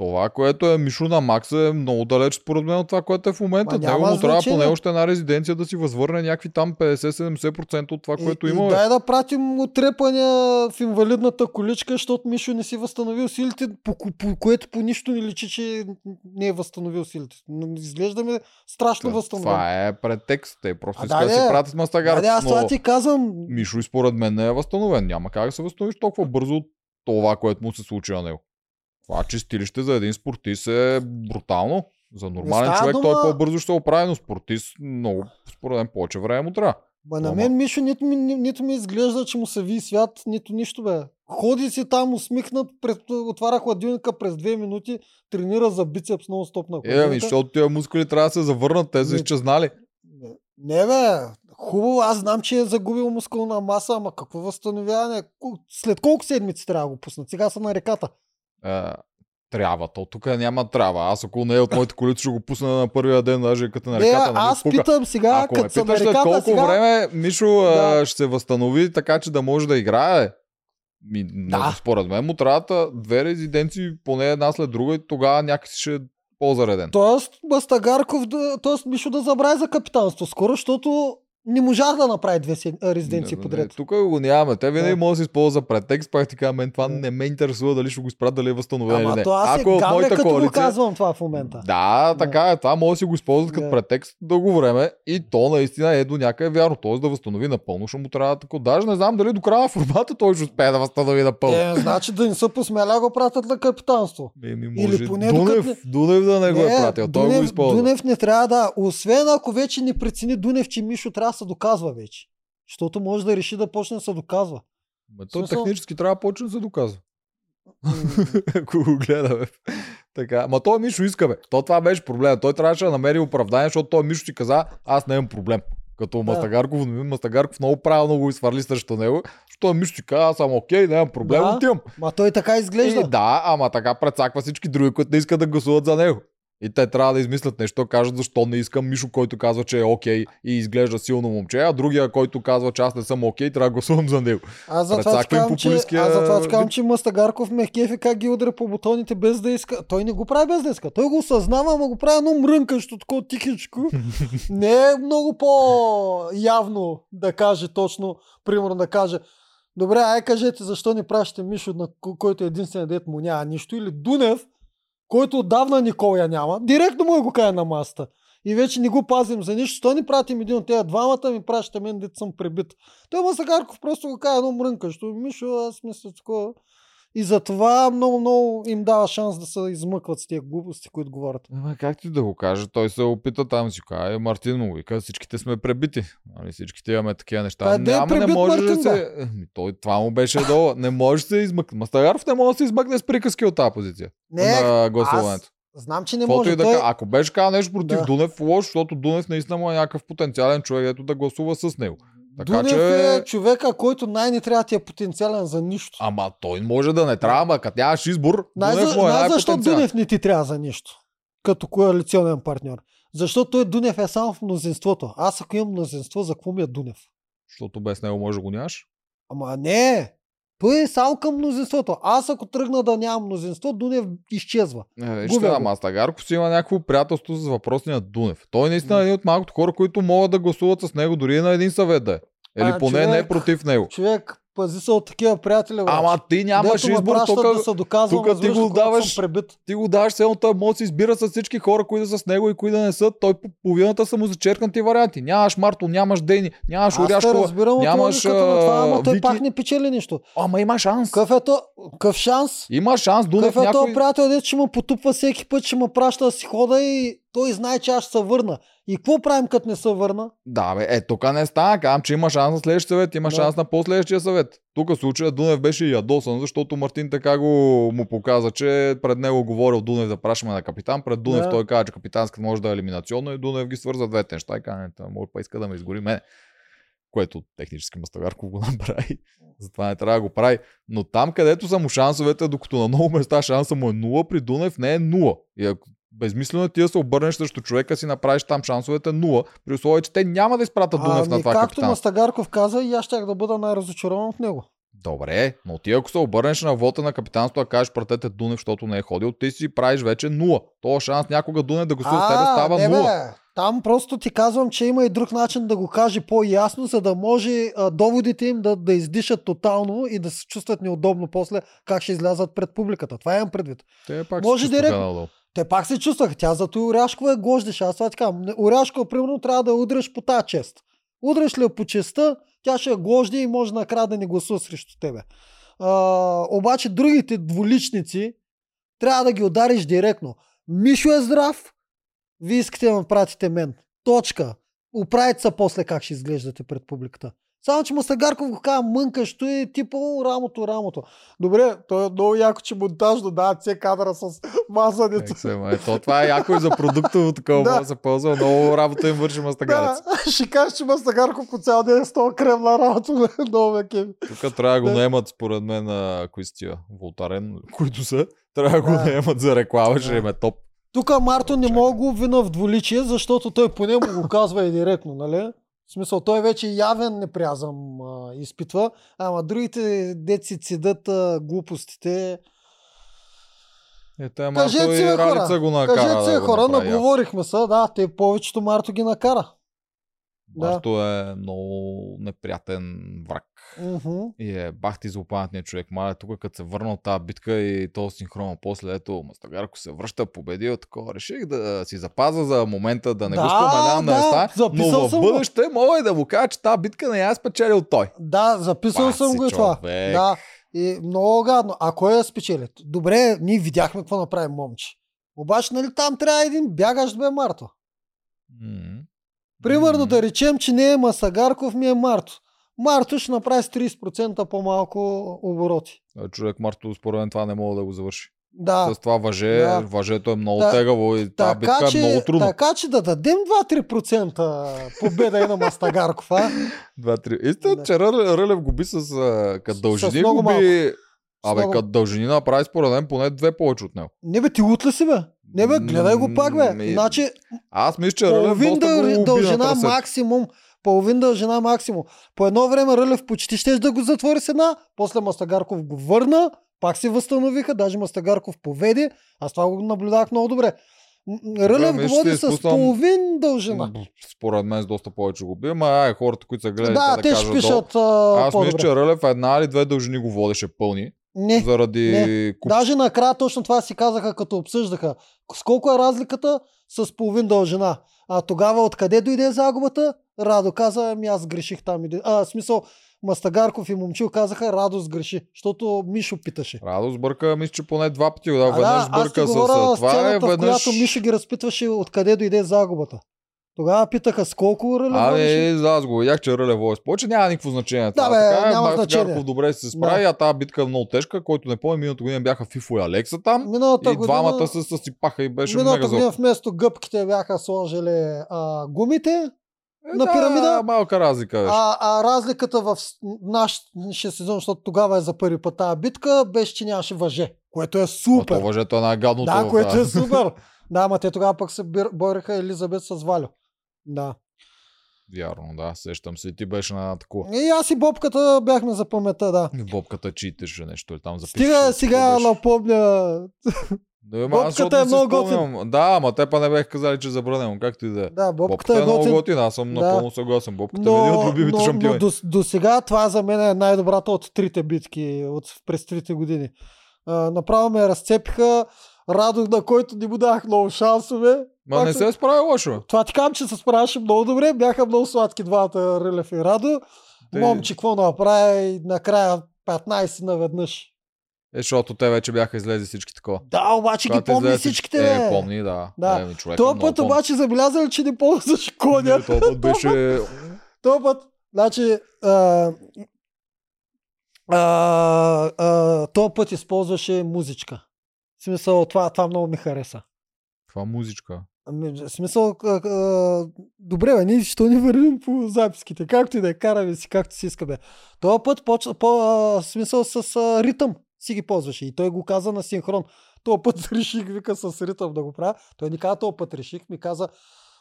Това, което е Мишо на Макс е много далеч според мен от това, което е в момента. Ма Него му трябва поне още една резиденция да си възвърне някакви там 50-70% от това, което и, има. и бе. дай да пратим отрепания в инвалидната количка, защото Мишо не си възстановил силите, по, по, по което по нищо не личи, че не е възстановил силите. Но Изглеждаме страшно Та- възстановен. Това е претекст. Те просто искат да, де. пратят мастагар. Да, аз това ти казвам. Мишо и според мен не е възстановен. Няма как да се възстановиш толкова бързо от това, което му се случи на него. Това чистилище за един спортист е брутално. За нормален човек дума- той по-бързо ще оправи, но спортист много, според мен, повече време му трябва. Ма на мен Мишо нито ми, ни- нито ми изглежда, че му се ви свят, нито нищо бе. Ходи си там усмихнат, пред, отваря хладилника през две минути, тренира за бицепс много стоп на Е, хладилника. ами, защото тия мускули трябва да се завърнат, те са Не. изчезнали. Не бе, хубаво, аз знам, че е загубил мускулна маса, ама какво възстановяване? След колко седмици трябва да го пуснат? Сега са на реката. Е, трябва, то тук няма трябва. Аз ако не е от моите колици, ще го пусна на първия ден, даже като на Не, реката. нали, аз пука. питам сега, Ако ме като на питаш реката, колко сега... време Мишо Да. да. ще се възстанови така, че да може да играе, ми, Да. според мен му трябва две резиденции, поне една след друга и тогава някакси ще е по-зареден. Тоест, Бастагарков, да, тоест Мишо да забрави за капитанство скоро, защото не можах да направи две резиденции Не, подред. Не, тук го нямаме. Те винаги Да. може да се използва претекст, пак ти кажа, мен това Да. не ме интересува дали ще го изпратят, дали е възстановен или не. то аз Ако е гавля, като го коалиция... казвам това в момента. Да, така е. Това може да си го използват като Да. претекст дълго време и то наистина е до някъде вярно. Тоест да възстанови напълно, ще му трябва тако. Даже не знам дали до края на формата той ще успее да възстанови напълно. Е, значи да не са посмеля да го пратят на капитанство. Еми, Или може поне Дунев, докато Дунев да не, го е пратил. Той го използва. Дунев не трябва да... Освен ако вече не прецени Дунев, че Мишо трябва да се доказва вече. Защото може да реши да почне да се доказва. Ма то смисъл- технически трябва да почне да се доказва. Ако го гледаме. така. Ма той Мишо иска, бе. То това беше проблем. Той трябваше да намери оправдание, защото той Мишо си каза, аз не имам проблем. Като Да. Мастагарков, но Мастагарков много правилно го изхвърли срещу него. Защото Мишо си каза, аз съм окей, нямам проблем, Да. отивам. Ма той така изглежда. И да, ама така прецаква всички други, които не искат да гласуват за него. И те трябва да измислят нещо, кажат защо не искам Мишо, който казва, че е окей и изглежда силно момче, а другия, който казва, че аз не съм окей, трябва да гласувам за него. Аз затова казвам, че, популистския аз затова казвам, че Мастагарков ме кефи как ги удря по бутоните без да иска. Той не го прави без да иска. Той го осъзнава, ама го прави едно мрънкащо, такова тихичко. не е много по-явно да каже точно, примерно да каже Добре, ай кажете защо не пращате Мишо, на ко- който е единствен дет му няма нищо, или Дунев, който отдавна никой я няма, директно му го каже на масата. И вече не го пазим за нищо. Що ни пратим един от тези двамата, ми пращате мен, дет съм пребит. Той Масагарков просто го каже едно мрънкащо. Мишо, аз мисля такова. И затова много, много им дава шанс да се измъкват с тези глупости, които говорят. Ама как ти да го кажа? Той се опита там си каже, Мартин му вика, всичките сме пребити. Нали, всичките имаме такива неща. Да е не пребит може Мартин, да се... Еми, Той, това му беше долу. Не може да се измъкне. Мастагаров не може да се измъкне с приказки от тази позиция. Не, на гласуването. аз знам, че не Каквото може. и да Той... Ако беше казал нещо против Да. Дунев, лошо, защото Дунев наистина му е някакъв потенциален човек, ето да гласува с него. Така Дунев че... е човека, който най-не трябва ти е потенциален за нищо. Ама той може да не трябва, ама като нямаш избор, Най- Дунев му е Знаеш защо. Дунев не ти трябва за нищо? Като коалиционен партньор. Защото той Дунев е само в мнозинството. Аз ако имам мнозинство, за какво ми е Дунев? Защото без него може да го нямаш. Ама не! Той е само към мнозинството. Аз ако тръгна да нямам мнозинство, Дунев изчезва. Не, виж, Губя ама Стагарков си има някакво приятелство с въпросния Дунев. Той наистина е един от малкото хора, които могат да гласуват с него дори и на един съвет да е. Или А, поне човек- не против него. Човек, пази се от такива приятели. бе. Ама ти нямаш Дето избор, тук да се доказвам, тук ти го даваш- ти го даваш, все той може да се избира с всички хора, които са с него и които да не са. Той по половината са му зачеркнати варианти. Нямаш Марто, нямаш Дейни, нямаш Оряшкова. разбирам нямаш, логиката на това, ама а, той Вики. пак не печели нищо. Ама има шанс. Какъв е то? Какъв шанс? Има шанс Дунев Какъв е някой... приятел, дето ще му потупва всеки път, ще ме праща да си хода и той знае, че аз ще се върна. И какво правим, като не се върна? Да, бе, е, тук не стана. Казвам, че има шанс на следващия съвет, има Да. шанс на последващия съвет. Тук случая Дунев беше ядосан, защото Мартин така го му показа, че пред него говорил Дунев да пращаме на капитан. Пред Дунев Да. той каза, че капитанската може да е елиминационна и Дунев ги свърза двете неща. И каза, може па иска да ме изгори мен. Което технически Мастагарков го направи. Затова не трябва да го прави. Но там, където са му шансовете, докато на много места шанса му е 0, при Дунев не е 0. И ако безмислено е ти да се обърнеш срещу човека си, направиш там шансовете 0, при условие, че те няма да изпратят Дунев на Ами, това както капитан. Мастагарков каза, и аз щях да бъда най-разочарован от него. Добре, но ти ако се обърнеш на вота на капитанството, а кажеш пратете Дунев, защото не е ходил, ти си правиш вече 0. Това шанс някога Дунев да гласува с тебе става не, 0. бе, там просто ти казвам, че има и друг начин да го каже по-ясно, за да може а, доводите им да, да издишат тотално и да се чувстват неудобно после как ще излязат пред публиката. Това имам предвид. Те пак Може директно. Те пак се чувстваха. Тя зато и Оряшкова е гождеше. Аз това. Не- Оряшкова, примерно, трябва да удреш по тази чест. Удреш ли по честа, тя ще я гожди и може накрая да не гласува срещу тебе. А, обаче другите двуличници трябва да ги удариш директно. Мишо е здрав, вие искате да ме пратите мен. Точка. Оправите се после как ще изглеждате пред публиката. Само, че Мастагарков го казва мънкащо и типа «О, рамото, рамото. Добре, то е много яко, че монтаж да дават все кадра с мазането. Се, ма, ето, това е яко и за продуктово такова, Да. се ползва. Много работа им върши мастагарец. Да, ще кажеш, че Мастагарков по цял ден е с този крем на работа. Много ме кеви. Тук трябва да го наемат, според мен, на кои са тия, Волтарен, които са. Трябва да го наемат за реклама, ще Да. им е топ. Тук Марто не мога го обвина в двуличие, защото той поне му го казва и директно, нали? В смисъл, той вече явен непрязъм а, изпитва, ама другите деци цедат а, глупостите. Е, те Кажете си, хора. Го накара Кажете да хора, наговорихме се, да, те повечето Марто ги накара. Да. Марто е много неприятен враг. Мгм. И е бах ти за опаметния човек. Маля, тук като се върна от тази битка и то синхронно после, ето Мастагарко се връща, победил, такова. Реших да си запаза за момента, да не го Да, споменавам да, на места, но в съм го. бъдеще мога и да му кажа, че тази битка не я е спечелил той. Да, записал Пак съм го и това. Да. И много гадно. А кой я спечели? Добре, ние видяхме какво направи момче. Обаче, нали там трябва един бягащ бе Марто. М. Примерно да речем, че не е Масагарков, ми е Марто. Марто ще направи с 30% по-малко обороти. А, Човек Марто, според мен това не мога да го завърши. Да. С това въже, Да. въжето е много Да. тегаво и тази битка Така е много че, трудно. така че да дадем 2-3% победа и на Мастагарков, а? Два, три. Истина, Да. че Рълев, губи с като дължини губи... Абе, много- като дължини направи според мен поне две повече от него. Не бе, ти лут ли си бе? Не бе, гледай го пак бе. М, Значи, Аз мисля, че половин дъл, дължина максимум. Половин дължина максимум. По едно време Рълев почти ще да го затвори с една, после Мастагарков го върна, пак се възстановиха, даже Мастагарков поведе. Аз това го наблюдавах много добре. Рълев мисля, го води ще с половин дължина. Според мен с доста повече го би, ама ай, хората, които са гледали, Да, да, те ще кажат пишат долу. Аз мисля, че Рълев една или две дължини го водеше пълни, Не, заради куп... Даже накрая точно това си казаха, като обсъждаха. С колко е разликата с половин дължина? А тогава откъде дойде загубата? Радо каза, ами аз греших там. А, в смисъл, Мастагарков и Момчил казаха, Радо сгреши, защото Мишо питаше. Радо сбърка, мисля, че поне два пъти. Да, веднъж сбърка с това е сцената, в веднъж... която Мишо ги разпитваше откъде дойде загубата. Тогава питаха с колко рълева Ами, да, аз го видях, че е с повече, няма никакво значение. това. бе, така, е, няма значение. Гарков добре се справи, а тази битка е много тежка, който не помня, миналата година бяха Фифо и Алекса там. Миналата и година, двамата се съсипаха и беше миналата мега година вместо гъбките бяха сложили а, гумите, Е, на да, пирамида. малка разлика беше. а, а разликата в нашия сезон, защото тогава е за първи път тази битка, беше, че нямаше въже, което е супер. То въжето е най-гадното. Да, което е супер. Да, ама те тогава пък се бореха Елизабет с Валю. Да. Вярно, да, сещам се. И ти беше на такова. И аз и Бобката бяхме за паметта, да. И Бобката читеше нещо или там запише. Стига сега напомня. Да, ма, Бобката е много спомням. Да, ама те па не бех казали, че е забранено. Както и да е. Да, Бобката Бобката е е много готин. готина, аз съм Да. напълно съгласен. Бобката е един от Но, любимите но, но шампиони. до, до сега това за мен е най-добрата от трите битки от, през трите години. А, направо ме разцепиха. Радо, на който не му дах много шансове. Ма Пак не се- е справи лошо. Това ти казвам, че се справяше много добре. Бяха много сладки двата Рълев и Радо. Те- Момче, какво направи накрая 15 наведнъж. Е, защото те вече бяха излезли всички такова. Да, обаче ги Когато помни излезе всичките. Е, помни, да. Да. Е, ми, човека Този път помни. обаче забелязали, че не ползваш коня. Не, Този път беше... Този път, значи, а, а, а, този път използваше музичка. В смисъл, това, това много ми хареса. Това музичка. Ами, смисъл, добре, бе, ние що ни вървим по записките, както и да е, караме си, както си искаме. Този път почна по смисъл с ритъм си ги ползваше и той го каза на синхрон. Този път реших, вика, с ритъм да го правя. Той ни каза, този път реших, ми каза,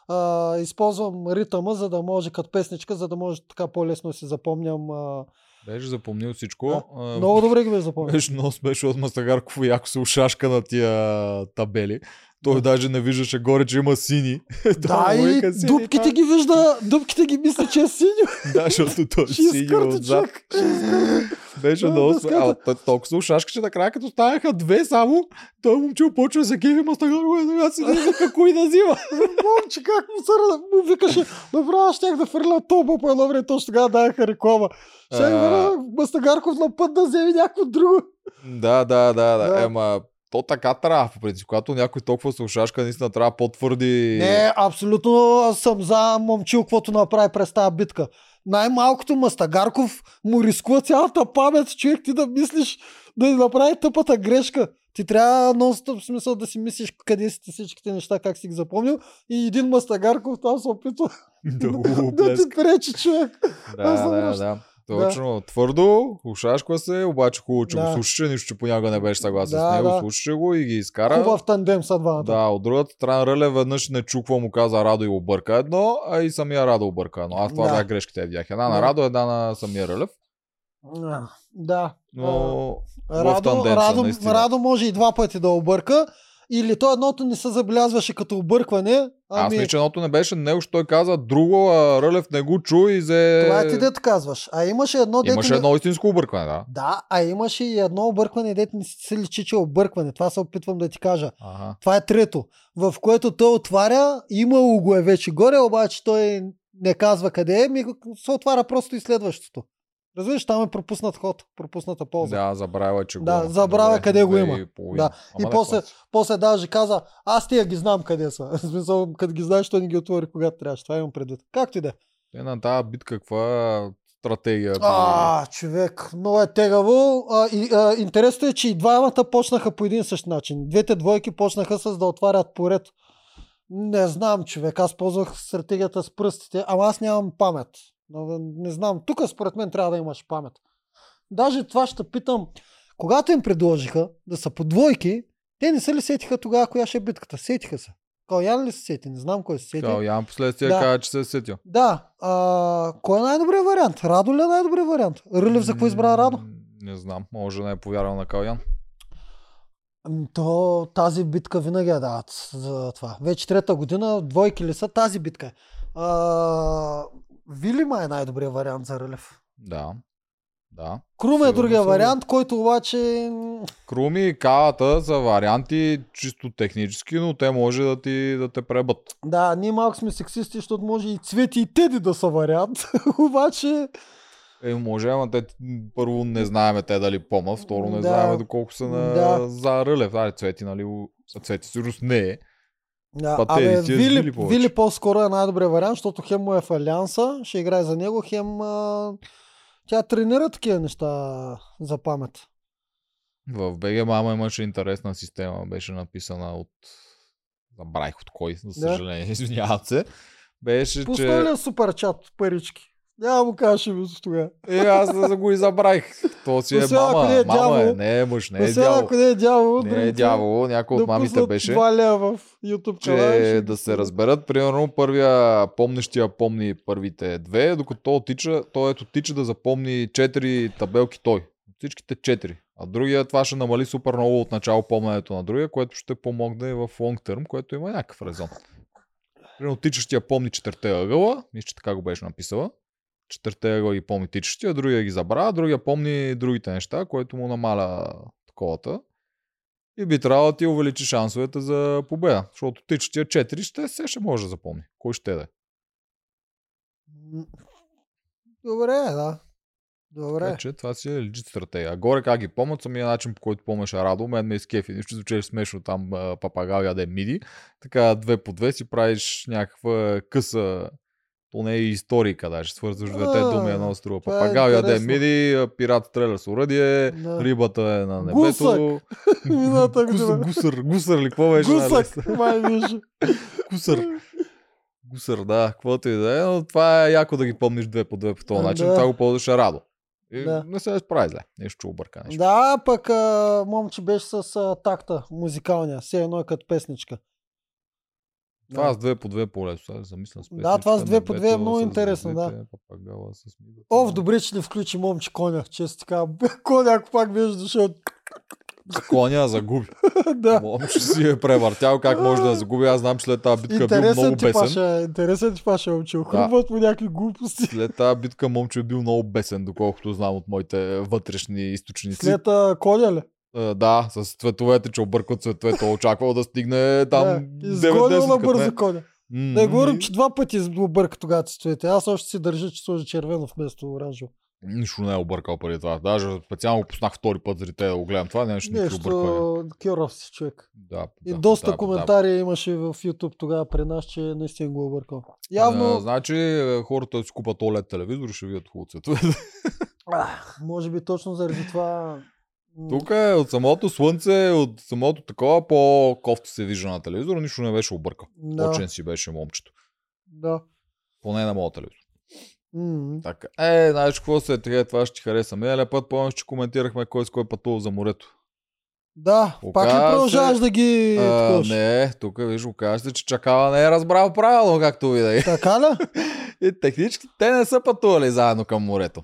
а, използвам ритъма, за да може като песничка, за да може така по-лесно си запомням. А, Беше запомнил всичко. Да. А, много добре ги бе запомнил. Беше много смешно от Мастагарков и яко се ушашка на тия табели. Той даже не виждаше горе, че има сини. Да, и «Сини, дупките това». ги вижда, дупките ги мисля, че е синьо. Да, защото той е синьо отзад. Беше много смешно. Толкова се ушашка, че накрая като станаха две само, той момчил почва да се кеви Мастагарков и сега си не вика кой да взима. Момче, как му се му викаше, направо щях да фърля тоба по едно време, точно тогава даваха реклама. А. да Мастагарков на път да вземе някакво друго. Да, да, да, да. Ема, то така трябва, по принцип. Когато някой толкова се ушашка, наистина трябва по-твърди. Не, абсолютно съм за момчил, каквото направи през тази битка. Най-малкото Мастагарков му рискува цялата памет, човек ти да мислиш да ни направи тъпата грешка. Ти трябва нон-стоп смисъл да си мислиш къде си всичките неща, как си ги запомнил. И един Мастагарков там се опитва да го да ти пречи човек. Да, съм да, още- да. Точно, твърдо, ушашква се, обаче хубаво, че Да. го слушаше, нищо, че понякога не беше съгласен Да, с него, да. слушаше го и ги изкара. Хубав тандем са двамата. Да, от другата страна Ръле веднъж не чуква му каза Радо и обърка едно, а и самия Радо обърка едно. Аз това Да. бях грешките видях. Една на Да. Радо, една на самия Рълев. Да. Но Радо, Радо. Радо може и два пъти да обърка. Или то едното не се забелязваше като объркване. Аз Ами, мисля, че едното не беше него, той каза друго, а Рълев не го чу и взе... това е ти дето казваш. А имаше едно дето... Имаше едно истинско объркване, да. Да, а имаше и едно объркване, дето не се личи, че е объркване. Това се опитвам да ти кажа. Ага. Това е трето, в което той отваря, имало го е вече горе, обаче той не казва къде е, ми се отваря просто и следващото. Разбираш, там е пропуснат ход, пропусната полза. Да, забравя, че го Да, забравя Добре, къде го има. и половина. Да. Ама И не после, клас. после даже каза, аз тия ги знам къде са. В смисъл, като ги знаеш, той ни ги отвори когато трябваше. Това имам предвид. Както и да е. Е, на тази битка, каква стратегия би- А, човек, много е тегаво. А, и, а, интересно е, че и двамата почнаха по един същ начин. Двете двойки почнаха с да отварят поред. Не знам, човек. Аз ползвах стратегията с пръстите, ама аз нямам памет. Но, Не знам. Тук според мен трябва да имаш памет. Даже това ще питам. Когато им предложиха да са по двойки, те не се ли сетиха тогава коя ще е битката? Сетиха се. Калян ли се сети? Не знам кой се сети. Кал Ян последствие Да. каза, че се е сетил. Да. А, кой е най-добрият вариант? Радо ли е най-добрият вариант? Рълев за какво избра Радо? Не знам, може да не е повярвал на Калян. Ами То тази битка винаги я дават за това. Вече трета година, двойки ли са, тази битка е. А, Вили ма е най-добрият вариант за Рълев. Да. Да. Крум е другия сигурно. вариант, който обаче... Круми и кавата са варианти чисто технически, но те може да ти да те пребът. Да, ние малко сме сексисти, защото може и цвети и теди да са вариант. обаче... Е, може, ама те първо не знаеме те дали помнят, второ не Да. знаеме доколко са на, Да. за Рълев. Али, цвети, нали, цвети сигурно не е. Да, Па абе, Вили, повече. Вили по-скоро е най-добрият вариант, защото хем му е в Алианса, ще играе за него, хем а, тя тренира такива неща за памет. В БГ Мама имаше интересна система, беше написана от... Забравих от кой, за Да. съжаление, извинявам се. Беше, Пусна че... супер чат парички? Няма му кажеш името тогава. Е, аз да го и забравих. То си е ако мама. не е мама е, не е мъж, не е дявол. ако не е дявол, Не е дявол, някой да от мамите беше. 2 лева в YouTube че ще да се разберат, примерно първия помнещия помни първите две, докато отича, той ето тича да запомни четири табелки той. Всичките четири. А другия това ще намали супер много от начало помненето на другия, което ще помогне в лонг терм, което има някакъв резон. Примерно тичащия помни четирте ъгъла, мисля, че така го беше написала. Четирте ъгъла ги помни тичащия, другия ги забравя, другия помни другите неща, което му намаля таковата. И би трябвало да ти увеличи шансовете за победа. Защото тичащия 4 ще се ще може да запомни. Кой ще да е? Добре, да. Добре. Така че това си е legit стратегия. Горе как ги помнят, самия начин по който помнеше Радо, мен ме изкефи. Нищо звучеше смешно там папагал яде миди. Така две по две си правиш някаква къса то не е и историка даже. Свързваш двете думи едно с друго. е Папагал яде миди, пират стреля с уръдие, Да. рибата е на небето. Миналата Гусър, гусър, гусър ли какво беше? нали? Гусък, май беше. Гусър. Гусър, да, каквото и да е, но това е яко да ги помниш две по две по този начин. да. Това го ползваше Радо. И Да. не се справи зле. Нещо обърка нещо. Да, пък а, момче беше с а, такта, музикалния. Все едно е като песничка. Това Да. с две по две по-лесно. Сега замислям с Да, това с две по две е много интересно, да. Папагала с. Ов, добре, че ли включи момче коня. Често така. Коня, ако пак беше дошъл. Коня загуби. да. Момче си е превъртял как може да загуби. Аз знам, че след тази битка е бил много Интересен ти бесен. паша, интересен ти паша, момче. Хрумват му някакви глупости. След тази битка момче е бил много бесен, доколкото знам от моите вътрешни източници. След коня ли? А, да, с цветовете, че объркват цветовете. Очаквал да стигне там да. Изгонил 9-10, на бързо не. коня. Да говорим, че два пъти обърка тогава цветовете. Аз още си държа, че сложи червено вместо оранжево. Нищо не е объркал преди това. Даже специално го пуснах втори път заради те да го гледам. Това обърквания. Нещо кьоров си човек. Да, И да, доста да, коментари имаше в YouTube тогава при нас, че наистина го е объркал. Да. Явно, А, значи е, хората си купат OLED телевизор ще видят хубаво цветове. може би точно заради това... Тук е от самото слънце, от самото такова, по-кофти се вижда на телевизора, нищо не беше объркал. Да, Точен си беше момчето. да. Поне на моят телевизор. М, Така. Е, знаеш какво се е това ще ти хареса. Миналия път помниш, че коментирахме кой с кой пътува за морето. Да, пак ли Оказа продължаваш се- да ги... А, не, тук виж, оказа се, че чакала не е разбрал правилно, както видях. Така ли? И технически те не са пътували заедно към морето.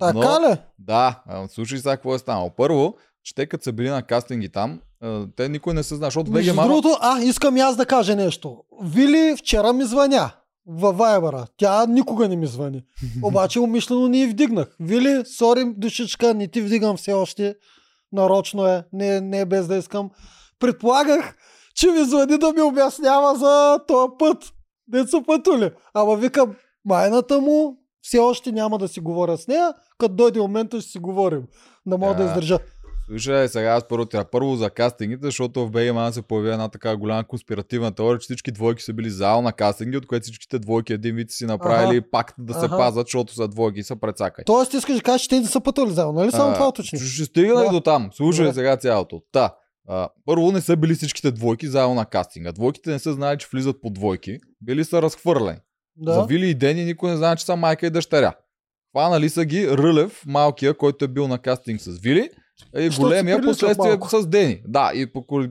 Така ли? Да, слушай сега какво е станало. Първо, че те като са били на кастинги там, те никой не се знае, защото Между ВГ Мама... другото, а, искам и аз да кажа нещо. Вили вчера ми звъня във Вайбера. Тя никога не ми звъни. Обаче умишлено не я вдигнах. Вили, сори, душичка, не ти вдигам все още. Нарочно е, не, не е без да искам. Предполагах, че ми звъни да ми обяснява за този път. Деца пътули. Ама викам, майната му все още няма да си говоря с нея. Като дойде момента ще си говорим. Да мога да, Да. издържа. Слушай, сега аз първо трябва първо за кастингите, защото в БГМА се появи една така голяма конспиративна теория, че всички двойки са били заедно на кастинги, от което всичките двойки един вид си направили Аха. пакт да се Аха. пазат, защото са двойки и са прецакай. Тоест искаш да кажеш, че те не са пътували заедно, нали? Само А, това уточни. Ще стигнах Да. до там. Слушай сега цялото. Та, а, първо не са били всичките двойки заедно на кастинга. Двойките не са знали, че влизат по двойки. Били са разхвърлени. Да. За Вили и Дени никой не знае, че са майка и дъщеря. Хванали са ги Рълев, малкия, който е бил на кастинг с Вили, и големия последствие с Дени. Да, и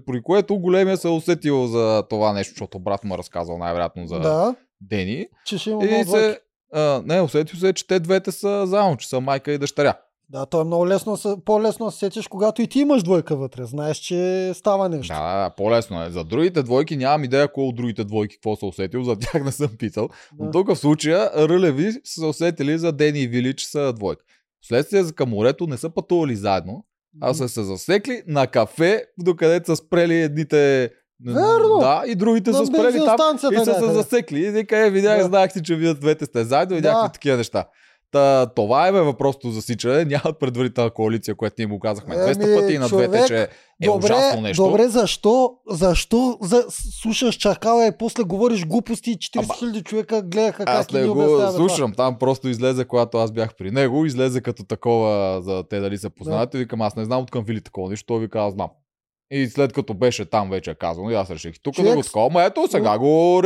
при което големия се е усетил за това нещо, защото брат му е разказал най-вероятно за Да, Дени. че ще има И се, а, не, усетил се, че те двете са заедно, че са майка и дъщеря. Да, то е много лесно, по-лесно се сетиш, когато и ти имаш двойка вътре. Знаеш, че става нещо. Да, да, да, по-лесно е. За другите двойки нямам идея кой от другите двойки какво се усетил, за тях не съм питал. Но Да. тук в случая Рълеви са се усетили за Дени и Вили, че са двойка. Следствие за към морето не са пътували заедно, а са се засекли на кафе, докъде са спрели едните Верно. Да, и другите На са спрели там и са се засекли. И вика, е, видях, Да. знаех си, че вие двете сте заедно и Да. такива неща. Та, това е бе въпросното засичане. Нямат предварителна коалиция, която ние му казахме 200 Еми, пъти и на човек, двете, че е ужасно нещо. добре, защо, защо за, слушаш чакала и после говориш глупости и 40 Ама- хиляди човека гледаха Аз как ни не го слушам. Там просто излезе, когато аз бях при него. Излезе като такова за те дали са познати. Викам, аз не знам от към Вили такова нещо. Той вика, аз знам. И след като беше там вече казано, и аз реших тук Човек да го такова. Ето сега го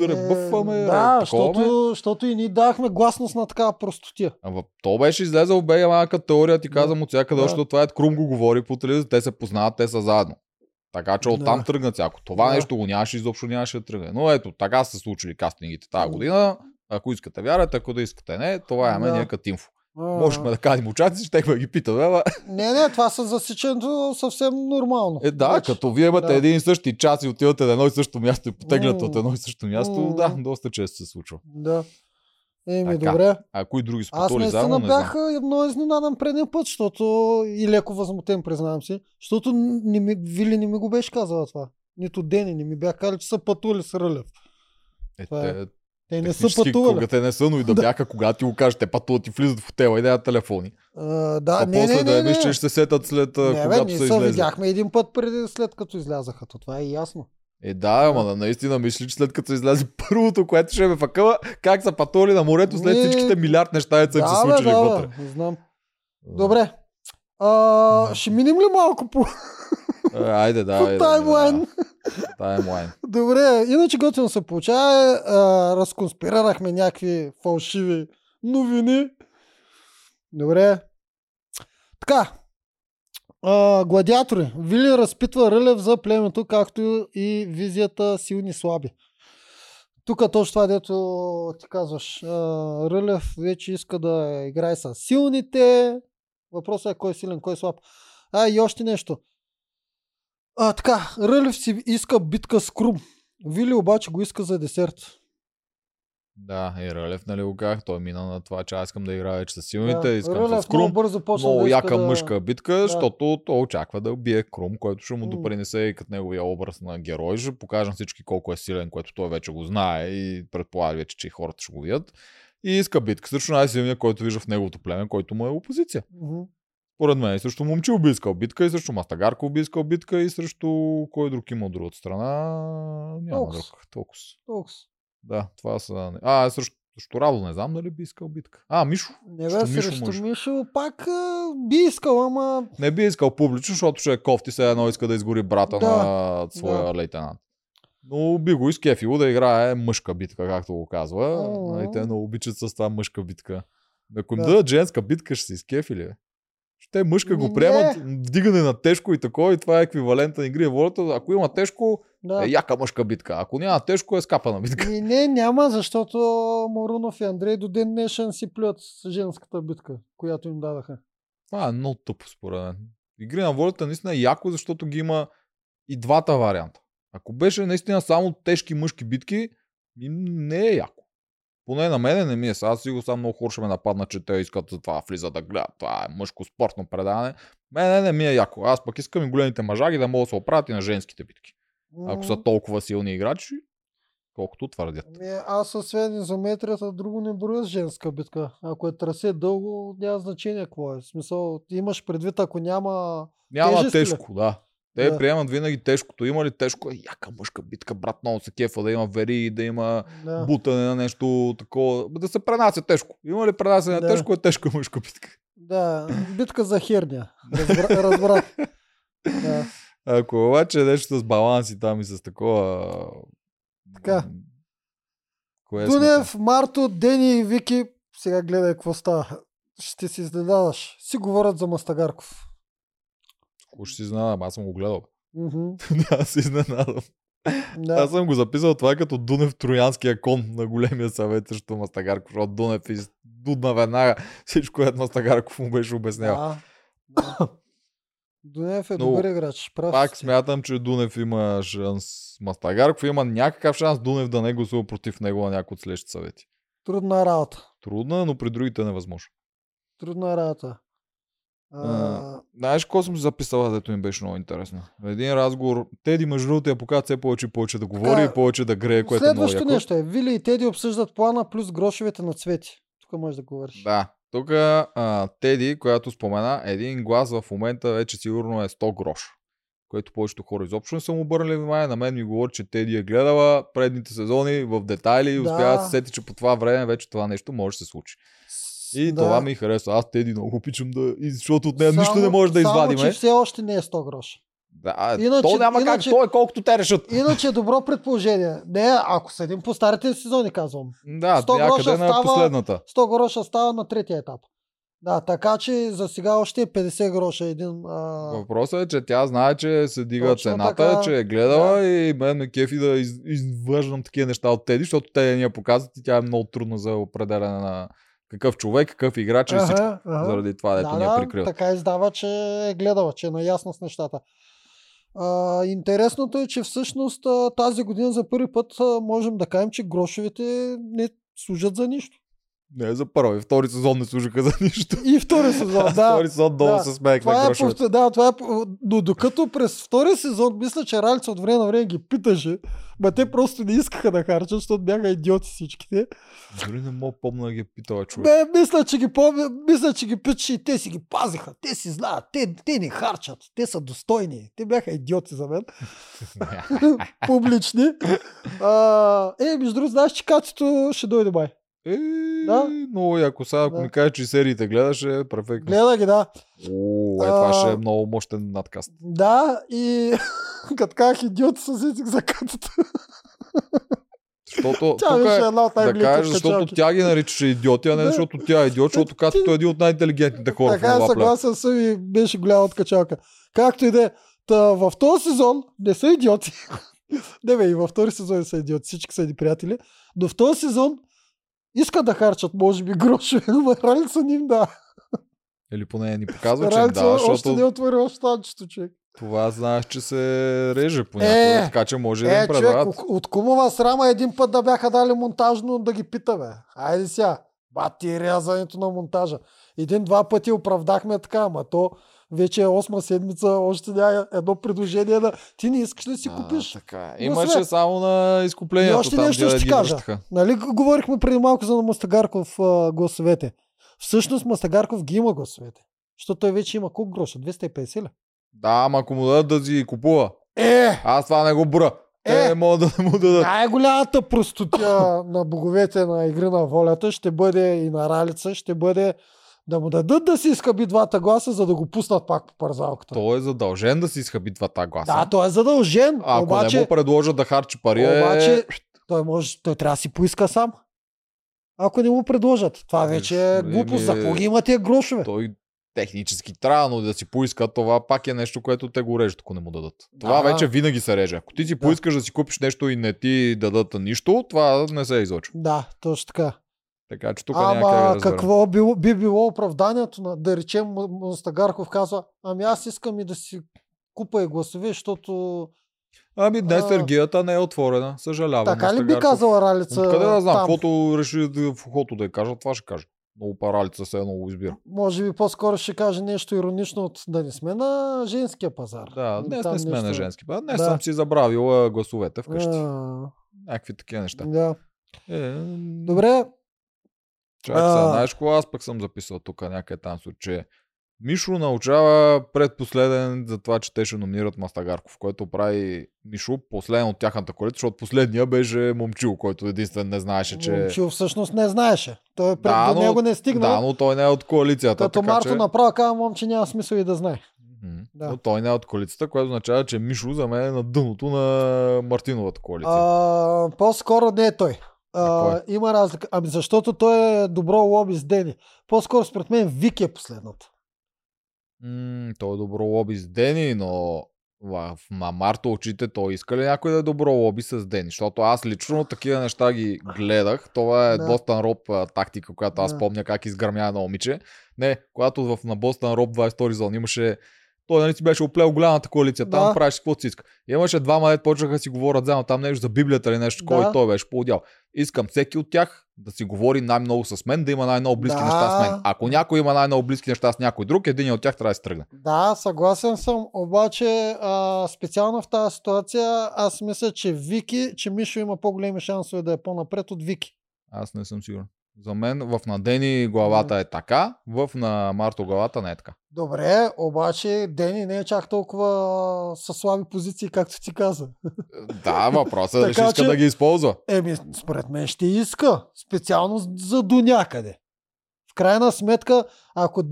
ребъфваме. Е, да, такова, ме. защото, защото и ние дахме гласност на такава простотия. Ама то беше излезъл бе малка теория, ти Да. казвам от всяка Да. защото това е Крум го говори по телевизията, те се познават, те са заедно. Така че оттам Да. тръгна всяко. Това Да. нещо го нямаше, изобщо нямаше да тръгне. Но ето, така са се случили кастингите тази година. Ако искате вярвате, ако да искате не, това е Да. като инфо. А, Можехме да кажем участници, ще да ги питаме, ама Не, не, това са засичането съвсем нормално. е да, Вече. като вие имате Да. един и същи час и отивате на едно и също място и потегляте от едно и също място, М. да, доста често се случва. Да. Еми, Така. добре. А кои други са Аз заедно, не бях едно изненадан предния път, защото и леко възмутен, признавам си, защото не ми, Вили не ми го беше казала това. Нито Дени не ми бях казали, че са пътували с Рълев. Е, Това е. Те, не са пътували. Кога те не са, но и да Да. бяха, когато ти го кажеш, те пътуват и влизат в хотела и нямат телефони. А, да, а не, после не, да не, не. че ще се сетат след Не, бе, когато ние са се излезли. видяхме един път преди след като излязаха. То това е ясно. Е, да, ама да, наистина мислиш, че след като излезе първото, което ще ме факъла, как са пътували на морето след всичките милиард неща, които са им се да, бе, случили да, вътре. бе, знам. Добре. А, ще минем ли малко по, Айде, да. таймлайн? Таймлайн. Добре, иначе готино се получава. А, разконспирирахме някакви фалшиви новини. Добре. Така. А, гладиатори. Вили разпитва Рълев за племето, както и визията силни слаби. Тук точно това, дето ти казваш. А, Рълев вече иска да играе с силните. Въпросът е кой е силен, кой е слаб. А, и още нещо. А, така, Рълев си иска битка с Крум. Вили обаче го иска за десерт. Да, и Рълев, нали го казах, той мина на това, че аз искам да играя вече с силните, Да, искам Рълев с много Крум. бързо почна Много да яка да... мъжка битка, защото той очаква да убие Крум, който ще му допринесе и като неговия образ на герой. Ще покаже на всички колко е силен, което той вече го знае и предполага вече, че и хората ще го видят. И иска битка срещу най-силния, който вижда в неговото племе, който му е опозиция. Мгм. Според мен и срещу момчил би искал битка, и срещу Мастагарко би искал битка, и срещу кой друг има от другата страна. Няма Толкова. друг. Толкова. Толкова. Да, това са... А, срещу, срещу Радо не знам дали би искал битка. А, Мишо. Не бе, Срещу Мишо срещу може. Мишо пак а, би искал, ама... Не би искал публично, защото ще е кофти, все едно иска да изгори брата Да, на своя да. лейтенант. Но би го изкефило да играе мъжка битка, както го казва. Мгм. Нали, те много обичат с това мъжка битка. Ако им Да. дадат женска битка, ще се изкефили. Бе. Ще мъжка го не. приемат, вдигане на тежко и такова, и това е еквивалента на игри на волята. Ако има тежко, Да. е яка мъжка битка. Ако няма тежко, е скапана битка. И не, няма, защото Морунов и Андрей до ден днешен си плюят с женската битка, която им дадаха. Това е много тъпо, според мен. Игри на волята наистина е яко, защото ги има и двата варианта. Ако беше наистина само тежки мъжки битки, не е яко. Поне на мене не ми е. Сега Аз сигурно само много хора ще ме нападна, че те искат за това влиза да гледат. Това е мъжко спортно предаване. Мене не ми е яко. Аз пък искам и големите мъжаги да могат да се оправят и на женските битки. Ако са толкова силни играчи, колкото твърдят. Ми, аз освен изометрията, друго не броя с женска битка. Ако е трасе дълго, няма значение какво е. В смисъл, имаш предвид, ако няма... Няма Тежест ли? тежко, да. Те Да. приемат винаги тежкото. Има ли тежко? Е, яка мъжка битка, брат, много се кефа да има вери, да има Да. бутане на нещо такова. Да се пренася тежко. Има ли пренасене Да. на тежко, е тежка мъжка битка. да, битка за херния. Разбра, разбрах. Да. Ако обаче е нещо с баланси там и с такова... Така. Кое сме Дунев, Марто, Дени и Вики, сега гледай какво става. Ще си изненадаш. Си говорят за Мастагарков. Ще си изненадам, аз съм го гледал. Да, аз се изненадам. Да. Аз съм го записал това е като Дунев Троянския кон на големия съвет срещу Мастагарков, защото Дунев из... дудна веднага всичко, което Мастагарков му беше обяснял. Да, да. Дунев е Но добър играч. Прав Пак си. смятам, че Дунев има шанс. Мастагарков има някакъв шанс Дунев да не гласува против него на някой от следващите съвети. Трудна работа. Трудно, е, но при другите е невъзможно. Трудна работа. А, Знаеш какво съм записала, дето ми беше много интересно? Един разговор, Теди между другото я показва все повече и повече да говори Така, и повече да грее, което е много яко. нещо е. Вили и Теди обсъждат плана плюс грошовете на цвети. Тук можеш да говориш. Да. Тук Теди, която спомена, един глас в момента вече сигурно е 100 грош. Което повечето хора изобщо не са му обърнали внимание. На мен ми говори, че Теди е гледала предните сезони в детайли и Да. успява да се сети, че по това време вече това нещо може да се случи. И Да. това ми харесва. Аз Теди много обичам да... и Защото от нея нищо Само- не може да Само, извадиме. че все още не е 100 гроша. Да, Иначе- то няма иначе- как. То е колкото те решат. Иначе е добро предположение. Не, ако седим по старите сезони, казвам. Да, 100 някъде гроша на става- последната. 100 гроша става на третия етап. Да, така че за сега още е 50 гроша един. А... Въпросът е, че тя знае, че се дига Точно цената, така. че е гледала и мен ме кефи да из, изваждам такива неща от Теди, защото те ни я показват и тя е много трудна за определяне на какъв човек, какъв играч и всичко. Ага. Заради това, дето да, ни я да, прикриват. така издава, че е гледала, че е наясно с нещата. А, интересното е, че всъщност тази година за първи път можем да кажем, че грошовете не служат за нищо. Не, за първи, втори сезон не служиха за нищо. И втори сезон, да. втори сезон много да. се смеех на Това е, грошовете. повтор- да, това е, но докато през втория сезон, мисля, че Ралица от време на време ги питаше, ма те просто не искаха да харчат, защото бяха идиоти всичките. Дори не мога помня да ги е питала човек. Бе, мисля, че ги помня, мисля, че ги питаше и те си ги пазиха, те си знаят, те, те не харчат, те са достойни. Те бяха идиоти за мен. Публични. А, е, между другото, знаеш, че кацето ще дойде май. Е, Да. много яко. Сега, ако Да. ми кажеш, че сериите гледаш, е перфектно. Гледа ги, да. О, е, това А, ще е много мощен надкаст. Да, и като казах идиоти с език за кацето. Защото Тя тук беше е, една от да кажеш, защото качалки. тя ги наричаше идиоти, а не Да. защото тя е идиот, защото като е един от най-интелигентните хора Така е, съгласен съм и беше голяма откачалка. Както и да е. В този сезон не са идиоти. не бе, и във втори сезон са идиоти, всички са ни приятели. Но в този сезон искат да харчат, може би, грошове, но Ралица не им да. Или поне ни показва, че Ралица да, още защото не е отворил штанчето, човек. това знаеш, че се реже понякога, Е, така че може да Е, им човек, предлагат. от- кумова срама един път да бяха дали монтажно да ги питаме. Айде сега. Бати рязането на монтажа. Един-два пъти оправдахме така, ама то вече е осма седмица, още няма едно предложение да ти не искаш ли си А, купиш. така. е. Имаше сега- само на изкуплението. И още там, нещо ще ти кажа. Нали говорихме преди малко за Мастагарков а, гласовете. Всъщност Мастагарков ги има гласовете. Защото той вече има колко гроша? 250 ли? Да, ама ако му дадат да си купува. Е! Аз това не го бра. Е! не могат да му дадат. Най-голямата простотия на боговете на игри на волята ще бъде и на Ралица, ще бъде да му дадат да си изхъби двата гласа, за да го пуснат пак по парзалката. Той е задължен да си изхъби двата гласа. Да, той е задължен. А ако обаче, не му предложат да харчи пари, обаче е... той, може, той трябва да си поиска сам. Ако не му предложат. Това вече е Еми, глупост. За ги има тия грошове? той технически трябва, но да си поиска, това пак е нещо, което те го режат, ако не му дадат. Това Да. вече винаги се реже. Ако ти си Да. поискаш да си купиш нещо и не ти дадат нищо, това не се излъчва. Да, точно така. Така че тук Ама какво би, би било оправданието на, да речем, Мустагарков казва, ами аз искам и да си купа и гласове, защото Ами днес А. тергията не е отворена. Съжалявам. така ли би казала Ралица Откъде да знам, каквото реши в ухото да я кажа, това ще кажа. Много паралица се едно го избира. Може би по-скоро ще каже нещо иронично от да не сме на женския пазар. Да, днес Там не сме нещо- на женски. Ба, днес Да. съм си забравил а, гласовете вкъщи. А, Някакви такива неща. да. Е, Добре, Чакай сега, знаеш кога аз пък съм записал тук някъде там, че Мишо научава предпоследен за това, че те ще номинират Мастагарков, който прави Мишо последен от тяхната коалиция, защото последния беше Момчил, който единствен не знаеше, че... Момчил всъщност не знаеше. Той пред Да, до него не стигна. Да, но той не е от коалицията. като така, Марто че... направо казва, момче няма смисъл и да знае. Да. Но той не е от коалицията, което означава, че Мишо за мен е на дъното на Мартиновата коалиция. А, по-скоро не е той. А има разлика. Ами защото той е добро лоби с Дени. По-скоро според мен Вики е последната. М, той е добро лоби с Дени, но в, на Марто очите той иска ли някой да е добро лоби с Дени? Защото аз лично такива неща ги гледах. Това е Да. Бостън Роб тактика, която аз Да. помня как изгърмя едно момиче. Не, когато в, на Бостън Роб 22 зон имаше Той нали си беше оплел голямата коалиция, там Да. правиш каквото си иска. Имаше двама дет почнаха да си говорят заедно там нещо за Библията или нещо, Да. кой той беше по Искам всеки от тях да си говори най-много с мен, да има най-много близки Да. неща с мен. Ако някой има най-много близки неща с някой друг, един от тях трябва да се тръгне. Да, съгласен съм, обаче а, специално в тази ситуация аз мисля, че Вики, че Мишо има по-големи шансове да е по-напред от Вики. Аз не съм сигурен. За мен в на Дени главата е така, в на Марто главата не е така. Добре, обаче Дени не е чак толкова със слаби позиции, както ти каза. Да, въпросът е дали ще иска че- да ги използва. Еми, според мен ще иска. Специално за до някъде. В крайна сметка, ако...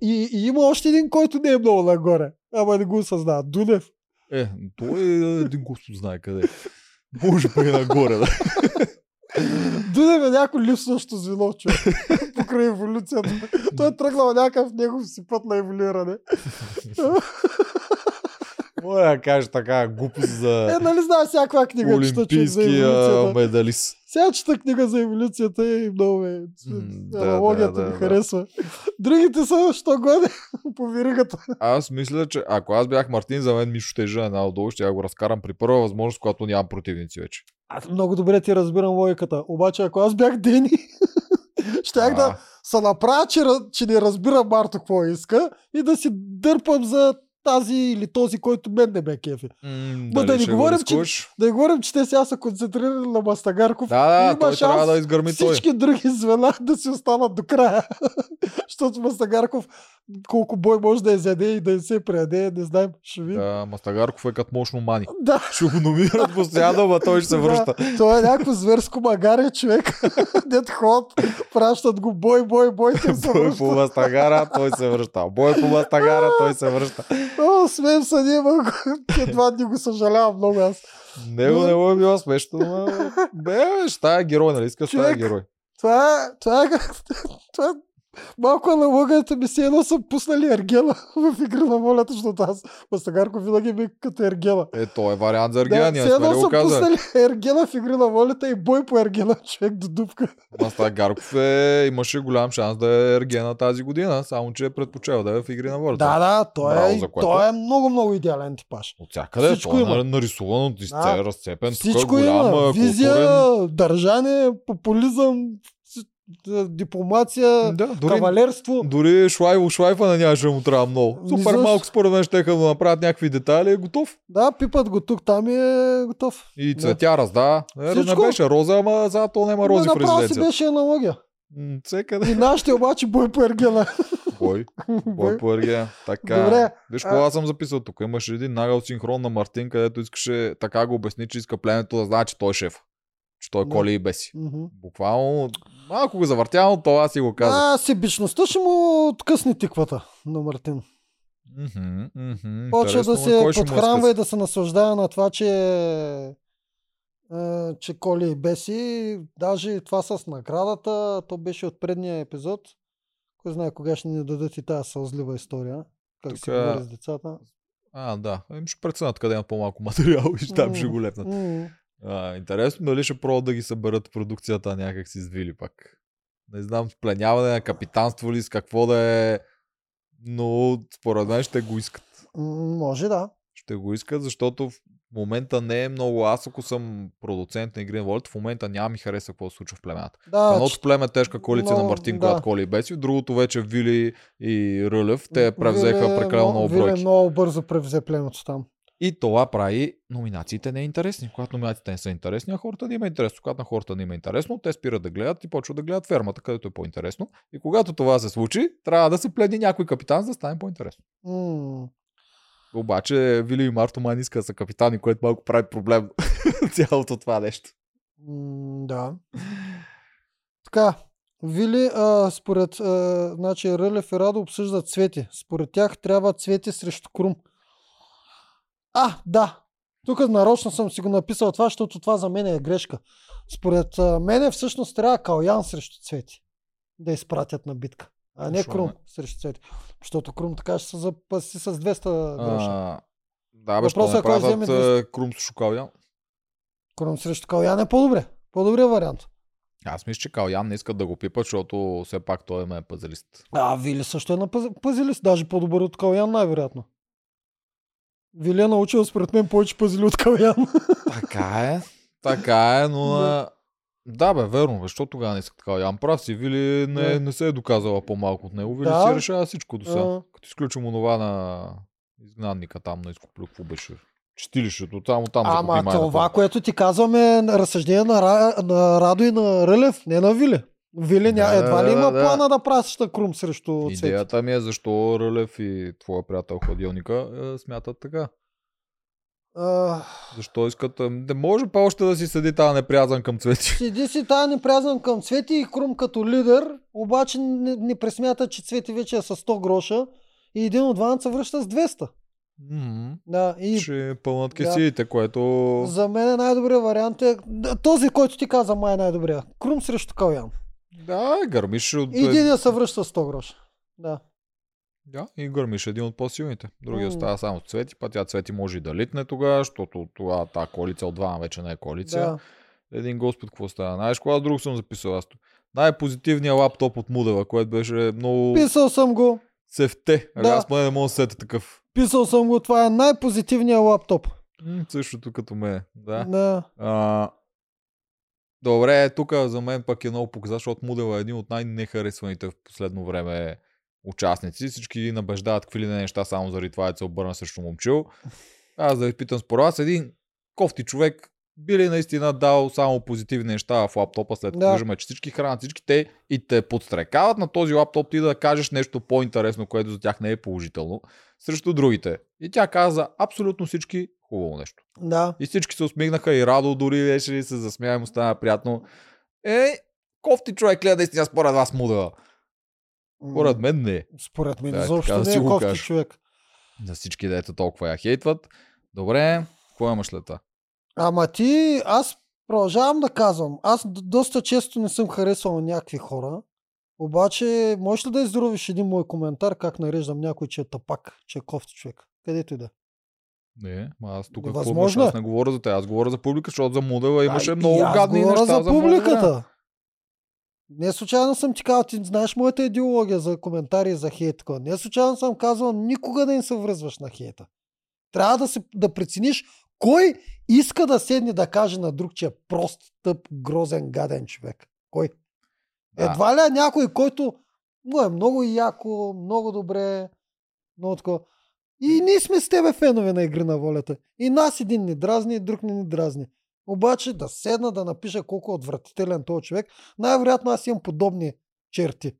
И, и има още един, който не е много нагоре. Ама не го осъзнава. Дунев. Е, той е един Господ знае къде. е. Може па и нагоре, да. Дунев е някакво липсващо звено, човек. Покрай еволюцията. Той е тръгнал някакъв негов си път на еволюиране. Може да кажеш така глупост за Е, нали знаеш всякаква книга, чета човек за еволюцията. медалист. Сега чета книга за еволюцията и много ме... Да, Аналогията да, ми харесва. Другите са, що годе, по виригата. Аз мисля, че ако аз бях Мартин, за мен Мишо е една отдолу, ще я го разкарам при първа възможност, когато нямам противници вече. Аз много добре ти разбирам логиката. Обаче, ако аз бях Дени, щях да се направя, че, че не разбира Марто какво иска и да си дърпам за тази или този, който мен не ме кефи. М, Ма да не говорим, че-? Да не говорим, че те сега са концентрирани на Мастагарков. Да, да, има той шанс трябва да изгърми той. Всички други звена да си останат до края. Защото Мастагарков колко бой може да изяде и да не се преяде, не знаем, ще видим. Да, Мастагарков е като мощно мани. Да, Ще го номинират постоянно, ама той ще се връща. Да, той е някакво зверско магаре човек. Дет ход, пращат го бой, бой, бой, той се Бой връща. по Мастагара, той се връща. Бой по Мастагара, той се връща. О, смеем се, ние ма го- едва дни го съжалявам много аз. Него не му е било смешно, но... Бе, ще тая герой, нали искаш тая Човек. герой? Това е, това е, как- това е малко аналогията ми се едно са пуснали Ергела в игра на волята, защото аз Мастагарков винаги ми е като Ергела. Е, той е вариант за Ергена, ние все сме го са казали. пуснали Ергела в игра на волята и бой по Ергела, човек до дупка. Мастагарков е, имаше голям шанс да е Ергена тази година, само че е предпочел да е в игри на волята. Да, да, той, Браво, е, което. той е много, много идеален типаж. От всякъде Всичко той е има. на- нарисуван от изце, Да. разцепен, тук е Всичко голям, има. Визия, културен. държане, популизъм, дипломация, Да, дори, кавалерство. дори Шлайво Шлайфа на нямаше да му трябва много. Супер защо? малко според мен ще да направят някакви детайли, е готов. Да, пипат го тук, там е готов. И Да. цветя разда. Е, не беше роза, ама зато няма Ма, рози в направо си резиденцията. беше аналогия. М, Всекъде. И нашите обаче бой по Ергена. Бой. Бой по Ергена. Така. Добре. Виж, А- какво аз съм записал тук. Имаше един нагъл синхрон на Мартин, където искаше така го обясни, че иска пленето да знае, че той е шеф. Че той Да. коли и беси. Мгм. Буквално, малко го завъртя, но това си го каза. А, себичността ще му откъсне тиквата на Мартин. Мгм, Почва да се ще подхранва и да се наслаждава на това, че че коли и беси. Даже това с наградата, то беше от предния епизод. Кой знае кога ще ни дадат и тази сълзлива история. Как се Тук, говори с децата. А, да. Ами ще преценят къде имат по-малко материал и там ще го лепнат. А, интересно дали ще пробват да ги съберат продукцията някак си с Вили пак. Не знам, с пленяване на капитанство ли, с какво да е, но според мен ще го искат. Може да. Ще го искат, защото в момента не е много. Аз ако съм продуцент на игри на волята, в момента няма ми хареса какво се случва в племената. Да, Едното племе е тежка коалиция но, на Мартин, да. която коли Беси, другото вече Вили и Рълев. Те превзеха Виле прекалено много- много Виле бройки. много бързо превзе племето там. И това прави номинациите неинтересни. Когато номинациите не са интересни, а хората не има интересно. Когато на хората не има интересно, те спират да гледат и почват да гледат фермата, където е по-интересно. И когато това се случи, трябва да се пледни някой капитан, за да стане по-интересно. М, Обаче Вили и Марто май не искат да са капитани, което малко прави проблем цялото това нещо. м, Да. Така, Вили, а, според, а, значи Рълев и Радо обсъждат цвети. Според тях трябва цвети срещу Крум. А, да. Тук нарочно съм си го написал това, защото това за мен е грешка. Според а, мене всъщност трябва Калян срещу цвети да изпратят на битка. А не Защо Крум не? срещу цвети. Защото Крум така ще се запаси с 200 гроша. А, да, бе, Въпросът не е кой правят вземе Крум с Шукалян? Крум срещу Калян е по-добре. По-добрия вариант. Аз мисля, че Калян не искат да го пипат, защото все пак той е ме пазалист. А, Вили също е на пъзелист, даже по-добър от Калян най-вероятно. Вили е научил според мен повече пазили от Калян. Така е. Така е, но... на- Да, бе, верно, бе, защото тогава не иска така. Ян прав си, Вили не, Да. не се е доказала по-малко от него. Вили Да. си решава всичко до сега. А. Като изключим онова на изгнанника там на изкуплю, какво беше? Чистилището, там, там Ама това, което ти казваме разсъждение на, на Радо и на Рълев, не на Вили. Вили. Да, едва ли да, има да. плана да праща Крум срещу Цвети. Идеята ми е защо Рълев и твоя приятел Хладилника е, смятат така. А, Защо искат... а, Не може па още да си седи тази неприязан към цвети. Седи си тая непрязан към Цвети и Крум като лидер, обаче не, не пресмята, че Цвети вече е с 100 гроша и един от двамата се връща с 200. М, Да, и Ще пълнат Да. кесиите, което... за мен най-добрият вариант е да, този, който ти каза май е най-добрият. Крум срещу Калян. Да, гърмиш от... Един се връща с 100 гроша. Да. Да, и гърмиш един от по-силните. Другия остава само Цвети, па тя Цвети може и да литне тогава, защото това, тази коалиция от двама вече не е коалиция. да. Един господ, какво става? Знаеш, кога друго съм записал аз? Най-позитивният лаптоп от Мудела, което беше много Писал съм го. сефте. Да. Аз поне не мога да се сета такъв. Писал съм го. Това е най-позитивният лаптоп. М, същото като ме. Да. Да. А, добре, тук за мен пък е много показа, защото Мудел е един от най-нехаресваните в последно време участници. Всички ги набеждават какви ли не неща, само заради това е се обърна срещу момчил. Аз да ви питам според вас, един кофти човек би ли наистина дал само позитивни неща в лаптопа, след като Да. виждаме, че всички хранят всички те и те подстрекават на този лаптоп ти да кажеш нещо по-интересно, което за тях не е положително, срещу другите. И тя каза абсолютно всички хубаво нещо. Да. И всички се усмихнаха и Радо дори беше и се засмя и му стана приятно. Е, кофти човек ли е наистина според вас мудела? Според мен не. Според мен Да, така да не е кофти кажа. човек. За всички дето толкова я хейтват. Добре, какво имаш след това? Ама ти, аз продължавам да казвам. Аз доста често не съм харесвал някакви хора. Обаче, можеш ли да изровиш един мой коментар, как нареждам някой, че е тапак, че е кофти човек? Където и да. Не, ма аз тук Възможно е. Аз не говоря за те, аз говоря за публика, защото за модела имаше А, и много аз гадни говоря неща за публиката. Не случайно съм ти казал, ти знаеш моята идеология за коментари и за хейт. Не случайно съм казвал никога да не се връзваш на хейта. Трябва да, се, да прецениш кой иска да седне да каже на друг, че е прост, тъп, грозен, гаден човек. Кой? Да. Едва ли е някой, който му е много яко, много добре, много такова. И ние сме с тебе фенове на игри на волята. И нас един ни дразни, и друг не ни дразни. Обаче да седна да напиша колко е отвратителен този човек, най-вероятно аз имам подобни черти.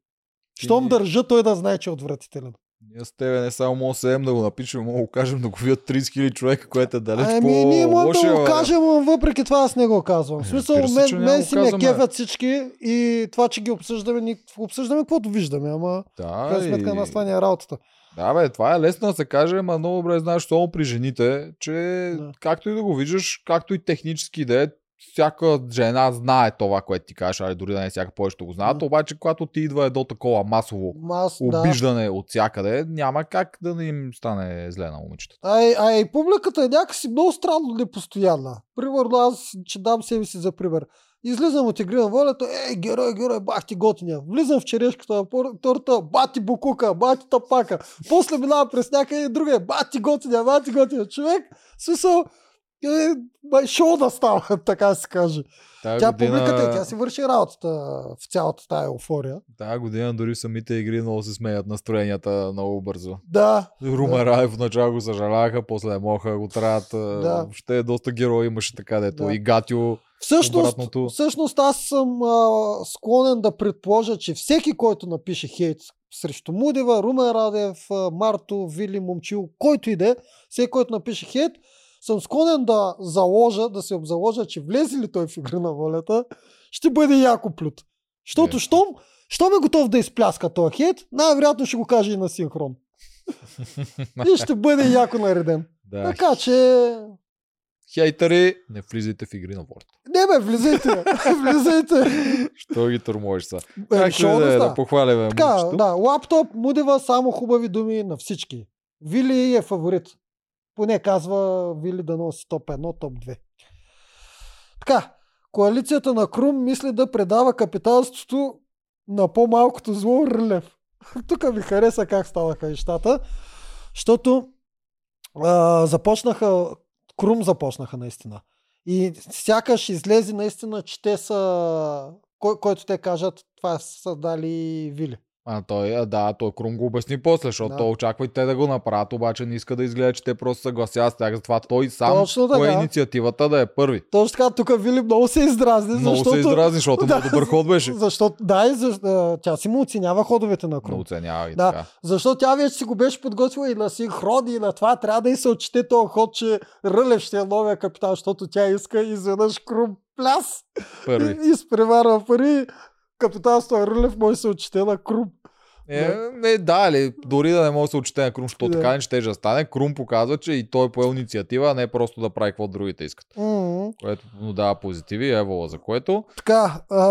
Щом държа той да знае, че е отвратителен. Ние с тебе не само мога да седем да го напишем, мога да го кажем да го видят 30 000 човека, което е далеч Ами, по ние можем да го кажем, но въпреки това аз не го казвам. В Е, смисъл, разбира се, мен, мен си ме кефят всички и това, че ги обсъждаме, ни обсъждаме каквото виждаме, ама в Да, крайна сметка и- нас това ни е работата. Да, бе, това е лесно да се каже, ама много добре знаеш, само при жените, че Да. както и да го виждаш, както и технически да е, всяка жена знае това, което ти кажеш, али дори да не всяка повечето го знаят, Да. обаче когато ти идва едно такова масово да. обиждане от всякъде, няма как да не им стане зле на момичетата. А, и- а и публиката е някакси много странно непостоянна. Примерно аз, че дам себе си за пример. Излизам от игри на волята, ей, герой, герой, бах ти готиня. Влизам в черешката торта, бати букука, бати тапака. После минава през някъде другия, бати готиня, бати готиня. Човек, смисъл, е, шоу да става, така да се каже. Тая Тя година, публиката, тя си върши работата в цялата тая еуфория. тая година дори самите игри много се смеят настроенията много бързо. Да, Рума Раев в начало го съжаляха, после моха го. Да. Да. Въобще доста герои имаше така, дето Да. и Гатио. Всъщност, Обратното. всъщност аз съм а, склонен да предположа, че всеки, който напише хейт срещу Мудева, Румен Радев, Марто, Вили, Момчил, който и да е, всеки, който напише хейт, съм склонен да заложа, да се обзаложа, че влезе ли той в игра на волята, ще бъде яко плют. Защото Е. щом, щом е готов да изпляска този хейт, най-вероятно ще го каже и на синхрон. И ще бъде яко нареден. Да. Така че... Хейтери, не влизайте в игри на Word. Не бе, влизайте! влизайте! Що ги тормозиш са? Е, шоу да, да е, да похваляме Така, момчето? да, лаптоп, Мудева, само хубави думи на всички. Вили е фаворит. Поне казва Вили да носи топ 1, топ 2. Така, коалицията на Крум мисли да предава капиталството на по-малкото зло Рълев. Тук ми хареса как ставаха нещата, защото а, започнаха, Крум започнаха наистина. И сякаш излезе наистина, че те са, кой, който те кажат, това са дали Вили. А той, да, той Крум го обясни после, защото Да. той очаква и те да го направят, обаче не иска да изгледа, че те просто съгласяват с тях. Затова той сам Точно така. инициативата да е първи. Точно така, тук Вили много се издразни, Много защото... се изразни, защото Да, много добър ход беше. Защото, да, и за, а, тя си му оценява ходовете на Крум. оценява и Да. така. Защото тя вече си го беше подготвила и на синхрони, и на това трябва да и се отчете този ход, че Рълев ще е новия капитан, защото тя иска изведнъж Крум пляс Първи. изпреварва пари. Капитанство е Рълев, може да се отчете на Крум. Е, не, да, или дори да не може да се отчете на Крум, защото така не ще да стане. Крум показва, че и той е поел инициатива, а не просто да прави какво другите искат. М, Което му дава позитиви, евола за което. Така, а,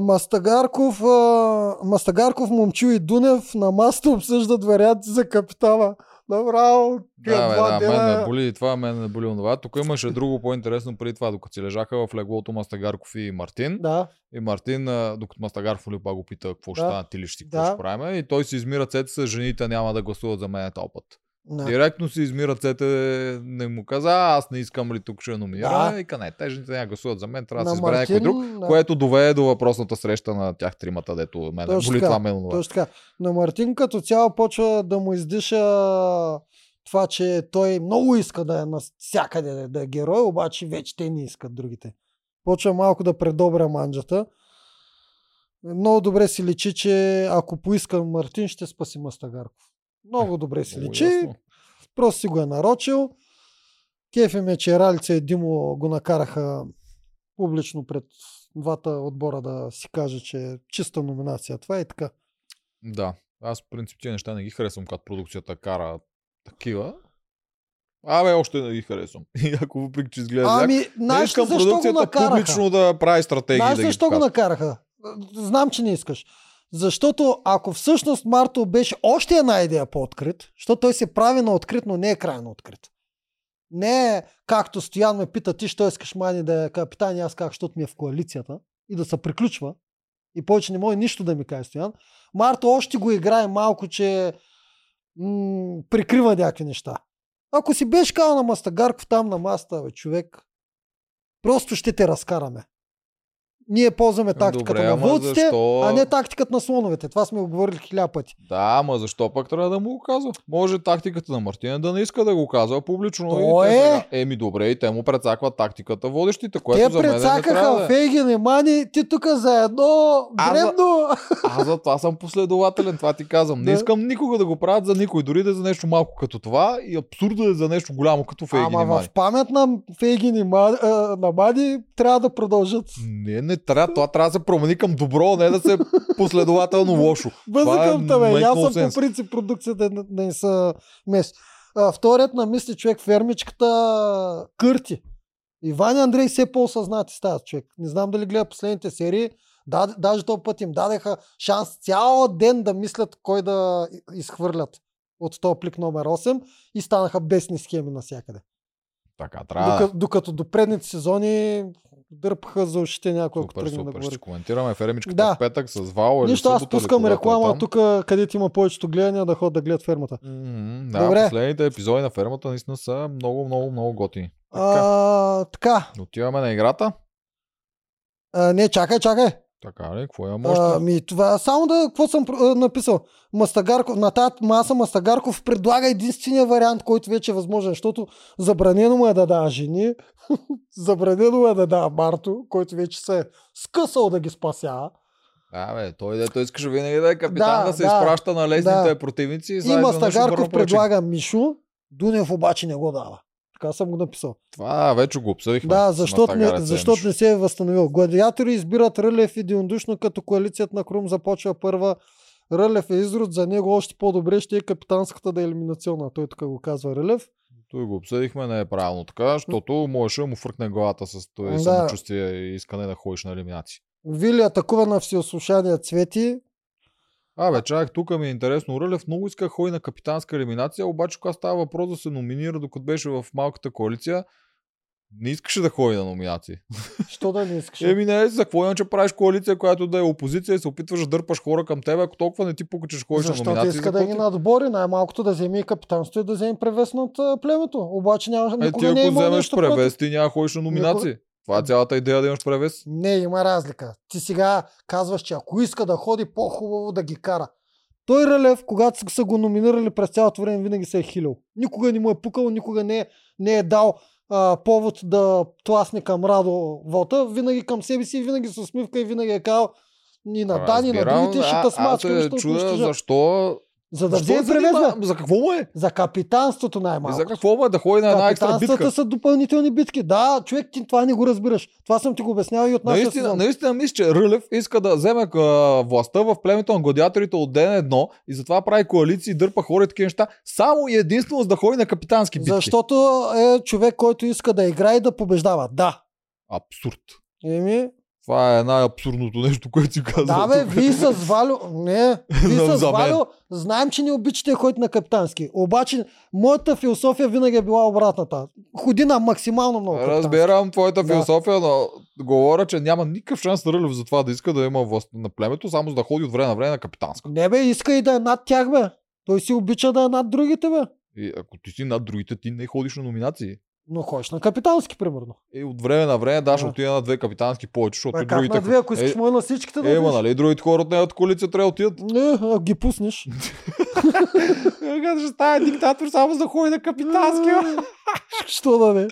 Мастагарков, а, Мастагарков, Момчил и Дунев на маста обсъждат варианти за капитана. Направо, тия Да, два да, мен ме дена- боли това, мен ме боли онова. Тук имаше друго по-интересно преди това, докато си лежаха в леглото Мастагарков и Мартин. Да, И Мартин, докато Мастагаров ли пак го пита какво ще Да. стане, ти ли ще Да. ще правим. И той си изми ръцете с жените, няма да гласуват за мен този път. Да. Директно си изми ръцете, не му каза, «А, аз не искам ли тук ще номинира. Да. И не, те жените гласуват за мен, трябва да се избере някой друг. Да. Което доведе до въпросната среща на тях тримата, дето мен Точно боли така, това мен. Точно така. На Мартин като цяло почва да му издиша това, че той много иска да е навсякъде да е герой, обаче вече те не искат другите. Почва малко да предобря манджата. Много добре си личи, че ако поиска Мартин, ще спаси Мастагарков. Много добре си Много личи. ясно. Просто си го е нарочил. Кефе ме, че Ралица и Димо го накараха публично пред двата отбора да си каже, че е чиста номинация. Това е така. Да, аз в принцип тия неща не ги харесвам, когато продукцията кара такива. Абе, още не ги харесвам. И ако въпреки, че изглежда Ами, знаеш го продукцията публично да прави стратегии Знаеш да ги защо го показва. накараха? Знам, че не искаш. Защото ако всъщност Марто беше още една идея по-открит, защото той се прави на открит, но не е крайно открит. Не е както Стоян ме пита, ти що искаш мани да е капитан и аз как, защото ми е в коалицията и да се приключва. И повече не може нищо да ми каже Стоян. Марто още го играе малко, че м- прикрива някакви неща. Ако си беше казал на Мастагарков там на маста, човек, просто ще те разкараме. Ние ползваме тактиката Добре, на вълците, защо- а не тактиката на слоновете. Това сме го говорили хиляда пъти. Да, ама защо пък трябва да му го казва? Може тактиката на Мартина да не иска да го казва публично. То и е. сега- Еми добре, и те му прецакват тактиката водещите, което Те за мен не трябва прецакаха да е. Фейгин и Мани, ти тук за едно Аз за- дребно. Аз за това съм последователен, това ти казвам. Не Да. искам никога да го правят за никой, дори да е за нещо малко като това и абсурдно е за нещо голямо като Фейгин и Ама Мани. в памет на Фейгин и Мани, на Мани трябва да продължат. Не, не трябва. Това трябва да се промени към добро, а не да се последователно лошо. Това е Бъзъкам те, бе. make И Аз съм по принцип продукцията да не са мес. А, вторият на мисли човек фермичката Кърти. Иван и Андрей все по-осъзнати стават човек. Не знам дали гледа последните серии. Да, даже този път им дадеха шанс цял ден да мислят кой да изхвърлят от този плик номер 8 и станаха бесни схеми навсякъде. Така трябва. Докато, докато до предните сезони дърпаха за ушите някой, ако тръгне да говори. Ще коментираме фермичката Да. в петък с Вал или Нищо, аз пускам е реклама там. тук, където има повечето гледания, да ходят да гледат фермата. М, Да, Добре. последните епизоди на фермата наистина са много, много, много готини. Така, А, така. отиваме на играта. А, не, чакай, чакай. Така ли? Какво имам още? А, ми, това, само да, какво съм а, написал? Мастагарков, на тази маса Мастагарков предлага единствения вариант, който вече е възможен, защото забранено му е да дава жени, забранено му е да дава Марто, който вече се е скъсал да ги спасява. Да, бе, той дето искаше винаги да е капитан, да, Да, се да, изпраща на лесните да. противници. И, Мастагарков предлага Мишо, Дунев обаче не го дава. Така съм го написал. Това вече го обсъдихме. Да, защото не, защото не се е възстановил. Гладиатори избират Рълев единодушно, като коалицията на Крум започва първа. Рълев е изрод, за него още по-добре ще е капитанската да е елиминационна. Той тук го казва Рълев. Той го обсъдихме, не е правилно така, защото можеше му фъркне главата с това Да. самочувствие и искане да ходиш на елиминации. Вили атакува на всеослушания Цвети. Абе, чак, тук ми е интересно. Рълев много иска да ходи на капитанска елиминация, обаче когато става въпрос да се номинира, докато беше в малката коалиция, Не искаше да ходи на номинации. Що да не искаш? Еми не, за какво иначе правиш коалиция, която да е опозиция и се опитваш да дърпаш хора към теб, ако толкова не ти ще ходиш на Защото номинации. иска за да ги ти? надбори, най-малкото да вземе и капитанство и да вземе превес над племето. Обаче няма, Е, ти никога не е ако вземеш превес, ти няма ходиш на номинации. Това е цялата идея да имаш превес. Не, има разлика. Ти сега казваш, че ако иска да ходи, по-хубаво да ги кара. Той Ралев, когато са- го номинирали през цялото време, винаги се е хилил. Никога не му е пукал, никога не е, не е дал а, повод да тласне към Радо вота. Винаги към себе си, винаги с усмивка и винаги е казал и на Дани, и на другите ще те Аз смачкам, се чудя защо... За да вземе бе. За какво му е? За капитанството най-малко. за какво му е да ходи на една екстра битка? са допълнителни битки. Да, човек, ти това не го разбираш. Това съм ти го обяснявал и от нашия Наистина, сезон. наистина мисля, че Рълев иска да вземе властта в племето на гладиаторите от ден едно и затова прави коалиции, дърпа хора и такива неща, само и единствено за да ходи на капитански битки. Защото е човек, който иска да играе и да побеждава. Да. Абсурд. Еми, Това е най-абсурдното нещо, което си казал. да бе, тук. вие с Валю... Не, вие с. Валю знаем, че не обичате да ходите на капитански. Обаче, моята философия винаги е била обратната. Ходи на максимално много капитански. Разбирам твоята Да. философия, но говоря, че няма никакъв шанс Рълев за това да иска да има власт на племето, само за да ходи от време на време на капитанска. Не бе, иска и да е над тях, бе. Той си обича да е над другите, бе. И ако ти си над другите, ти не ходиш на номинации. Но ходиш на капитански, примерно. И от време на време даш Да. отида на две капитански повече, защото Бе, как другите... на две, ако искаш, е, може на всичките да е, ма, нали, другите хора от неговата коалиция трябва да отидат. Не, ако ги пуснеш. Ще става диктатор само за да ходи на Що да не?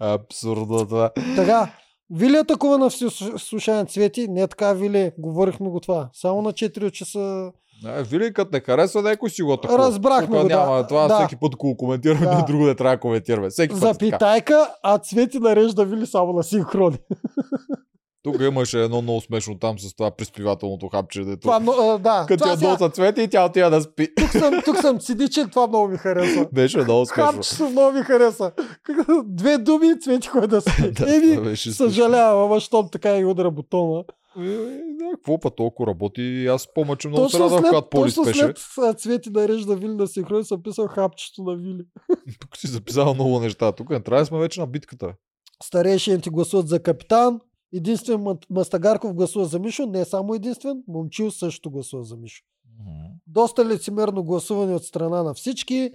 Абсурдно това. Така, Вили е такова на слушане цвети. Не е така, Вили. Говорихме го това. Само на 4 часа. Не, Вили, като не харесва, някой си го атакува. Разбрахме го, да. няма, Това Да. всеки път, ако коментираме, Да. друго не трябва да коментираме. Всеки е. Запитайка, а цвети нарежда Вили само на синхрони. Тук имаше едно много смешно там с това приспивателното хапче, дето. Това, но, а, да. Като я сега, доса цвети и тя отива да спи. тук, съм, тук съм циничен, това много ми харесва. Беше много смешно. Хапчето много ми хареса. Две думи и цвети кой да спи. Да, Еми, съжалявам, ама щом така и удара бутона. Е, да, Какво па толкова работи? Аз помня, че много се след, когато Поли точно спеше. след цвети нарежда Вили на синхрони съм писал хапчето на Вили. Тук си записал много неща. Тук не трябва да сме вече на битката. бе. Старейшините гласуват за капитан. Единствен Мастагарков гласува за Мишо. Не е само единствен. Момчил също гласува за Мишо. Доста лицемерно гласуване от страна на всички.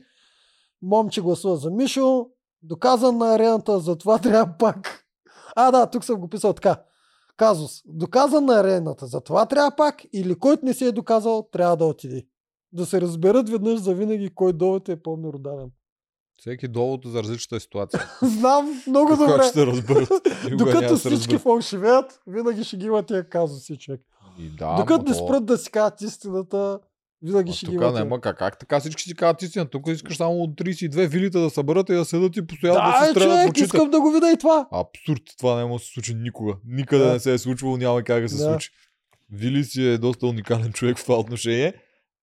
Момче гласува за Мишо. Доказан на арената, затова трябва пак. А, да, тук съм го писал така. Казус. Доказан на арената, затова трябва пак. Или който не се е доказал, трябва да отиде. Да се разберат веднъж за винаги кой довод е по-меродавен. Всеки довод за различната ситуация. Знам много Как добре. ще разберат? Докато всички фалшивеят, винаги ще ги има тия казуси, човек. И да, Докато не спрат да си кажат истината, винаги ще ги няма как. Как така всички си казват истина? Тук искаш само от 32 вилита да съберат и да седат и постоянно да, Да, се е, стрелят човек, искам да го видя и това. Абсурд. Това може да се случи никога. Никъде Да. не се е случвало, няма как да се Да. случи. Вили си е доста уникален човек в това отношение.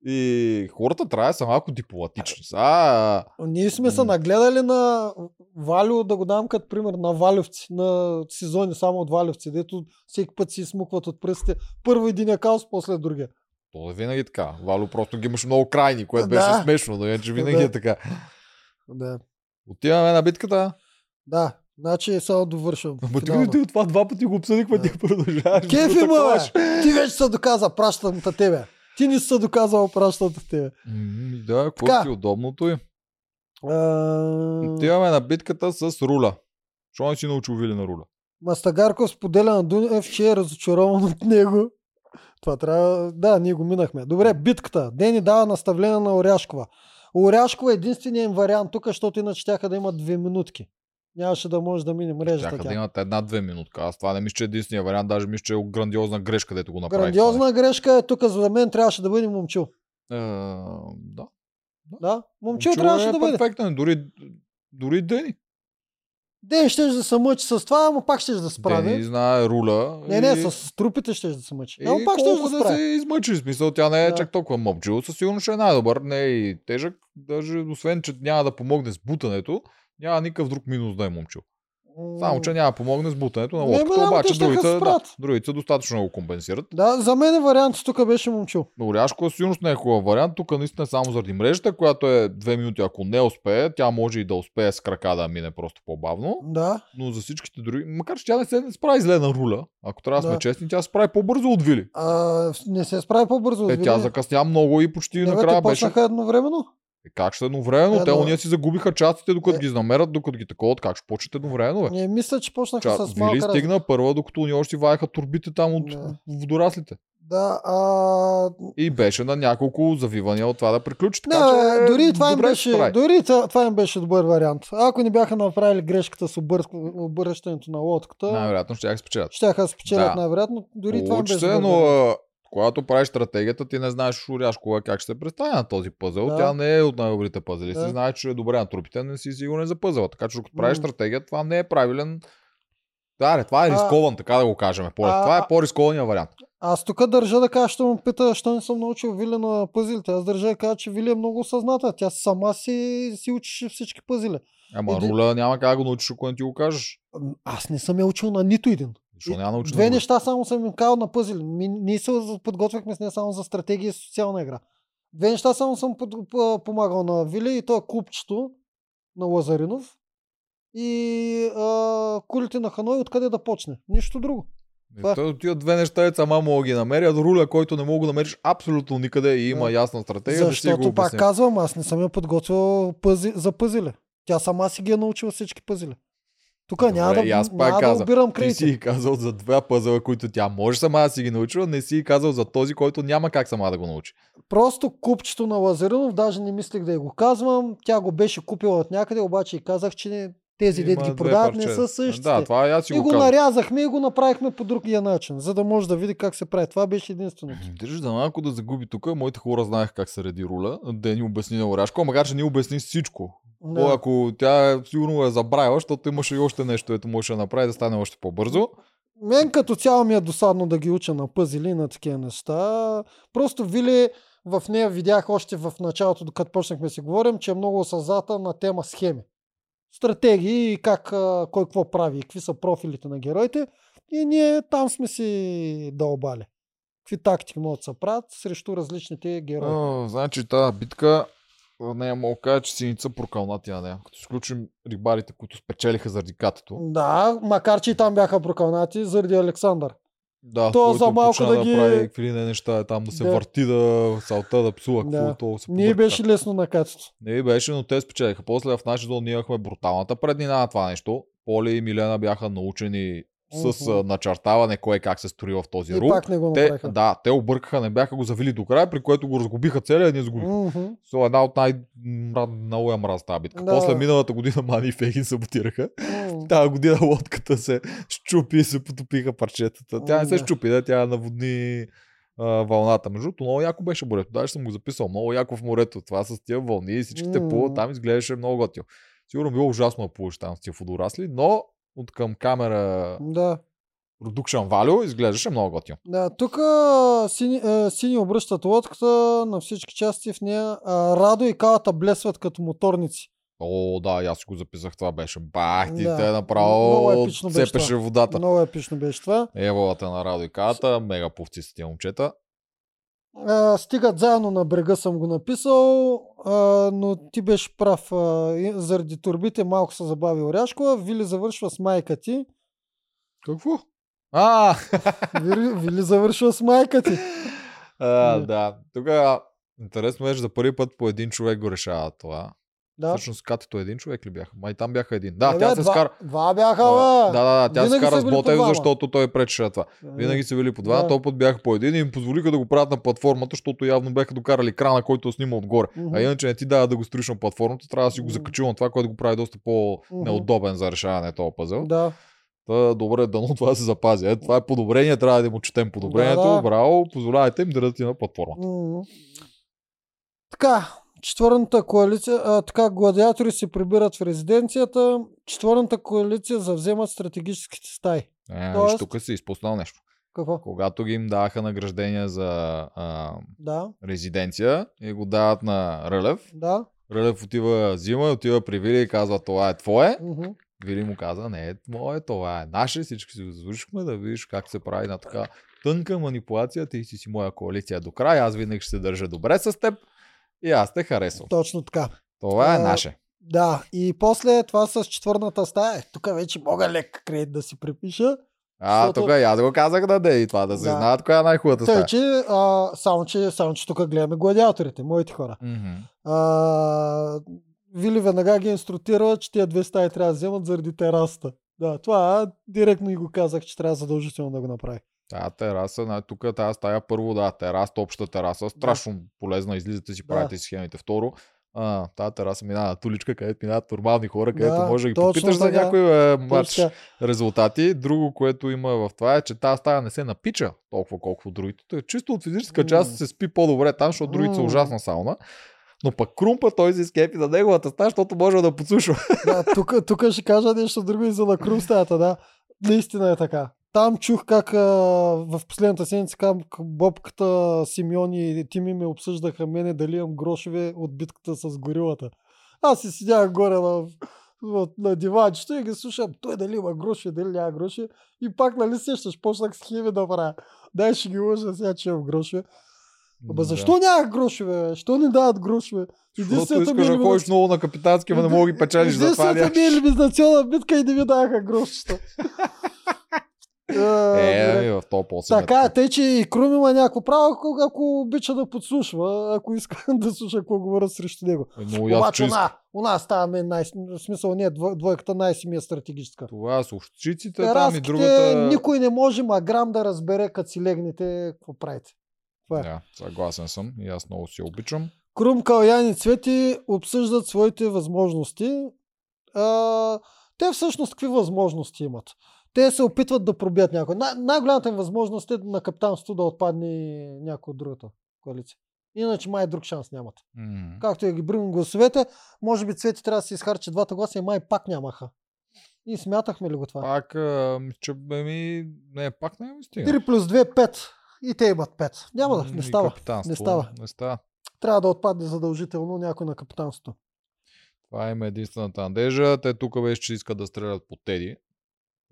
И хората трябва да са малко дипломатични. А, Ние сме се нагледали на Валю, да го дам като пример, на Валевци, на сезони само от Валевци, дето всеки път си измукват от пръстите. Първо един е каос, после другия. То е винаги така. Вало просто ги имаш много крайни, което беше Да. смешно, но иначе винаги Да. е така. Да. Отиваме на битката. Да, значи само довършвам. Ама ти, ти това два пъти го обсъдихме, ти продължаваш. Кеф да има, таковаш. бе! Ти вече се доказа, пращам на тебе. Ти не се доказал, пращам на тебе. М, Да, какво ти удобното е? Отиваме на битката с Руля. Що не си научил Вили на Руля? Мастагарков споделя на Дунев, че е разочарован от него. Това трябва... Да, ние го минахме. Добре, битката. Дени дава наставление на Оряшкова. Оряшкова е единственият им вариант тук, защото иначе тяха да имат две минутки. Нямаше да може да мине мрежата Чака тя. да имат една-две минутка. Аз това не мисля, че е единствения вариант. Даже мисля, че е грандиозна грешка, дето го направих. Грандиозна грешка е тук, за мен трябваше да бъде момчил. това. Е, да. Да, момчил Момчил трябваше е да бъде. перфектен. Дори, дори Дени. Ден ще да се мъчи с това, ама пак ще да се справи. Дени знае Руля. Не, не, и... с трупите ще да се мъчи. И Ама пак ще да да се измъчи. Смисъл, тя не е Да. чак толкова момчил. Със сигурност ще е най-добър. Не е и тежък. Даже освен, че няма да помогне с бутането, няма никакъв друг минус да е момчил. Само, че няма помогне с бутането на лодката, обаче другите, да, другите достатъчно го компенсират. Да, за мен вариант тук беше момчил. Оряшко със сигурност не е хубав вариант. Тук наистина е само заради мрежата, която е две минути. Ако не успее, тя може и да успее с крака да мине просто по-бавно. Да. Но за всичките други, макар че тя не се справи зле на руля, ако трябва да сме честни, тя се справи по-бързо от Вили. А, не се справи по-бързо. Е, от тя Вили. закъсня много и почти бе, накрая беше. едновременно. Е, как ще е едновременно? Те Едно- уния си загубиха частите, докато Е. ги намерят, докато ги таковат. Как ще почнете едновременно, бе? Не, мисля, че почнаха Ча, с малка Вили стигна първа, докато уния още си ваяха турбите там от Да. водораслите. Да, а... И беше на няколко завивания от това да приключи. Не, Така, че, бе, дори това им беше, дори това, им беше добър вариант. Ако не бяха направили грешката с обър... обръщането на лодката, Най-вероятно ще я спечелят. ще да спечелят Да. най-вероятно. Дори това им Получи беше се, но когато правиш стратегията, ти не знаеш Оряшкова как ще се представя на този пъзел. Да. Тя не е от най-добрите пъзели. Да. Си знаеш, че е добре на трупите, не си сигурен за пъзела. Така че докато правиш стратегия, това не е правилен. Да, това е А- рискован, така да го кажем. По- А- това е а- по-рискования вариант. Аз тук държа да кажа, ще му пита, що не съм научил Вили на пъзилите. Аз държа да кажа, че Вили е много осъзната. Тя сама си, си учеше всички пъзили. Ама Еди- руля няма как да го научиш, ако не ти го кажеш. Аз не съм я учил на нито един. Защо няма да научиш? Две неща само съм им казал на пъзили. Ми- Ние се подготвяхме с нея само за стратегия и социална игра. Две неща само съм под, помагал на Вили и то е клубчето на Лазаринов и а, кулите на Ханой, откъде да почне. Нищо друго. Е, Това е. Той тия две неща е сама мога да ги намеря. До руля, който не мога да намериш абсолютно никъде и има Да. ясна стратегия, да си го Защото пак казвам, аз не съм я подготвил пъзи, за пъзили. Тя сама си ги е научила всички пъзили. Тук няма, да, и аз пак няма да казвам, обирам Ти кредити. си и казал за два пъзела, които тя може сама да си ги научила, не си казал за този, който няма как сама да го научи. Просто купчето на Лазаринов, даже не мислех да я го казвам. Тя го беше купила от някъде, обаче и казах, че не, тези Има ги продават не са същите. Да, това аз и го го казвам. нарязахме и го направихме по другия начин, за да може да види как се прави. Това беше единственото. Държи да малко да загуби тук. Моите хора знаеха как се реди руля. Да ни обясни на Оряшко, макар че ни обясни всичко. Да. О, ако тя сигурно е забравила, защото имаше и още нещо, ето можеше да направи да стане още по-бързо. Мен като цяло ми е досадно да ги уча на пъзели и на такива неща. Просто Вили в нея видях още в началото, докато почнахме си говорим, че е много осъзната на тема схеми. Стратегии и как, а, кой какво прави, какви са профилите на героите. И ние там сме си дълбали. Какви тактики могат да се правят срещу различните герои. О, значи тази битка в нея мога кажа, че синица прокълнати на нея. Като изключим рибарите, които спечелиха заради катето. Да, макар че и там бяха прокълнати заради Александър. Да, То който за малко да да, ги- прави какви не неща, там да се Да. върти, да салта, да псува, какво Да. то се Не беше лесно на катето. Не беше, но те спечелиха. После в нашия зон ние имахме бруталната преднина на това нещо. Поли и Милена бяха научени с а, начертаване кое как се строи в този руб. пак не го Те, направиха. да, те объркаха, не бяха го завили до края, при което го разгубиха целия, ние загубихме. Мгм. So, една от най- много я мраз тази битка. Да. После миналата година Мани и Фегин саботираха. М. Тази година лодката се щупи и се потопиха парчетата. Тя не се щупи, да, тя наводни а, вълната. Между другото, много яко беше морето. Даже съм го записал. Много яко в морето. Това с тия вълни и всичките М. плуват. Там изглеждаше много готино. Сигурно било ужасно да плуваш там с тия водорасли, но от към камера Да. Production Value изглеждаше много готино. Да, тук сини, а, сини обръщат лодката на всички части в нея. А, Радо и Калата блесват като моторници. О, да, аз си го записах. Това беше. Бах, ти Да. те направо цепеше това. водата. Много епично беше това. Еволата на Радо и Ката, мега повци са тия момчета. А, стигат заедно на брега съм го написал, а, но ти беше прав. А, заради турбите малко се забави Оряшкова. Вили завършва с майка ти. Какво? А, Вили, Вили завършва с майка ти. а Да. да. Тук интересно беше за първи път по един човек го решава това. Да. Всъщност катето един човек ли бяха? Май там бяха един. Да, Е, тя бе, се два, скара. Два бяха, Да, бе. да, да, тя се Винаги скара са с Ботев, защото той пречеше на това. Винаги са били по два, Да. този път бяха по един и им позволиха да го правят на платформата, защото явно бяха докарали крана, който снима отгоре. Мгм. А иначе не ти дава да го строиш на платформата, трябва да си го закачил на това, което го прави доста по-неудобен за решаване този пъзел. Да. Та, добре, дано това да се запази. Е, това е подобрение, трябва да му четем подобрението. Да, да. Браво, позволявайте им да дадат на платформата. М. Така, четвърната коалиция, а, така, гладиатори се прибират в резиденцията. Четвърната коалиция завземат стратегическите стаи. Е, Тоест- виж, тук си изпуснал нещо. Какво? Когато ги им даваха награждения за а, Да, резиденция и го дават на Рълев, да. Рълев отива, взима, отива при Вили и казва това е твое. Мгм. Вили му каза, не е мое, това е наше, всички си го заслушахме да видиш как се прави на така тънка манипулация, ти си си моя коалиция до края, аз винаги ще се държа добре с теб и аз те харесвам. Точно така. Това е наше. Да, и после това с четвърната стая. Тук вече мога лек кредит да си припиша. А, защото- тук и аз го казах да де и това, да се Да. знаят коя е най-хубавата Тъй, стая. че, а, само, че, само, че тук гледаме гладиаторите, моите хора. Мгм. А, Вили веднага ги инструктира, че тия две стаи трябва да вземат заради терасата. Да, това директно и го казах, че трябва задължително да го направи. Тая тераса, на- тук тази стая първо, да, тераса, обща тераса, страшно полезна, излизате си, Да. правите си схемите. Второ, а, тази тераса минава на туличка, където минават нормални хора, Да, където може да ги попиташ за някой е, матч Точно резултати. Друго, което има в това е, че тази стая не се напича толкова колкото другите. Той е чисто от физическа част се спи по-добре там, защото другите са ужасна сауна. Но пък Крумпа той се скепи на неговата стая, защото може да подслушва. Да, тук, тук ще кажа нещо друго и за на Крум стаята, да. Наистина е така. Там чух как а, в последната седмица как Бобката, Симеон и Тими ме обсъждаха мене дали имам грошове от битката с горилата. Аз си седях горе на, на, диванчето и ги слушам, той дали има грошове, дали няма грошове. И пак, нали сещаш, почнах схеми да правя. Дай ще ги лъжа сега, че имам грошове. Ама защо нямах грошове? Защо не дават грошове? Защото искаш да ходиш много на капитански, ама не мога да ги печелиш за това. Единствената ми елиминационна битка и не ми даваха грошчета. Е, ами в то по-си. Така, е, тъй, че и Крум има някакво право, ако, ако обича да подслушва, ако иска да слуша какво говорят срещу него. Много ясно, Обаче у нас става мен най- в смисъл не, двой- двойката най-си ми е стратегическа. Това с овчиците, там и другата... никой не може маграм да разбере, като си легнете, какво правите. Това е. Да, съгласен съм. И аз много си обичам. Крум, Калян и Цвети обсъждат своите възможности. А, те всъщност какви възможности имат? Те се опитват да пробият някой. Най- най-голямата им възможност е на капитанството да отпадне някой от другата коалиция. Иначе май друг шанс нямат. М. Както я ги бривам гласовете, може би Цвети трябва да се изхарчи двата гласа и май пак нямаха. И смятахме ли го това? Пак, а, мисля, че бе ми... Не, пак не ми стига. 3 плюс 2 5. И те имат 5. Няма да, не и става. Не става. Не става. Трябва да отпадне задължително някой на капитанството. Това има единствената надежда. Те тук беше, че искат да стрелят по Теди,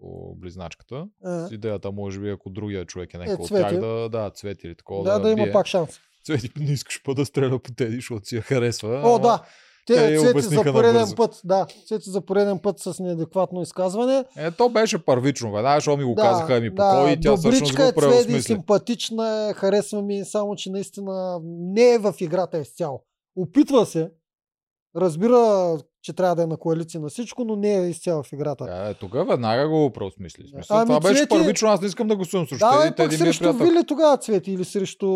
по близначката. Е, С идеята, може би, ако другия човек е някой от Цвети. тях, да, да, цвети или такова. да, да има бие. пак шанс. Цвети не искаш па да стреля по Теди, защото си я харесва. О, ама- да. те Те, Цвети за пореден набързо. път, да, Цвети за пореден път с неадекватно изказване. Е, то беше първично. Веднага, защото ми го да, казаха, ми покой и тя всъщност го е Цвети, симпатична е, харесва ми, само че наистина не е в играта изцяло. Опитва се, разбира, че трябва да е на коалиция на всичко, но не е изцяло в играта. Е, тук веднага го преосмисли. Да. Смисъл, Ами, това беше Цвети- първично, аз не искам да гласувам срещу Да, Теди, бе, пък Теди ми е срещу приятел. Вили тогава Цвети или срещу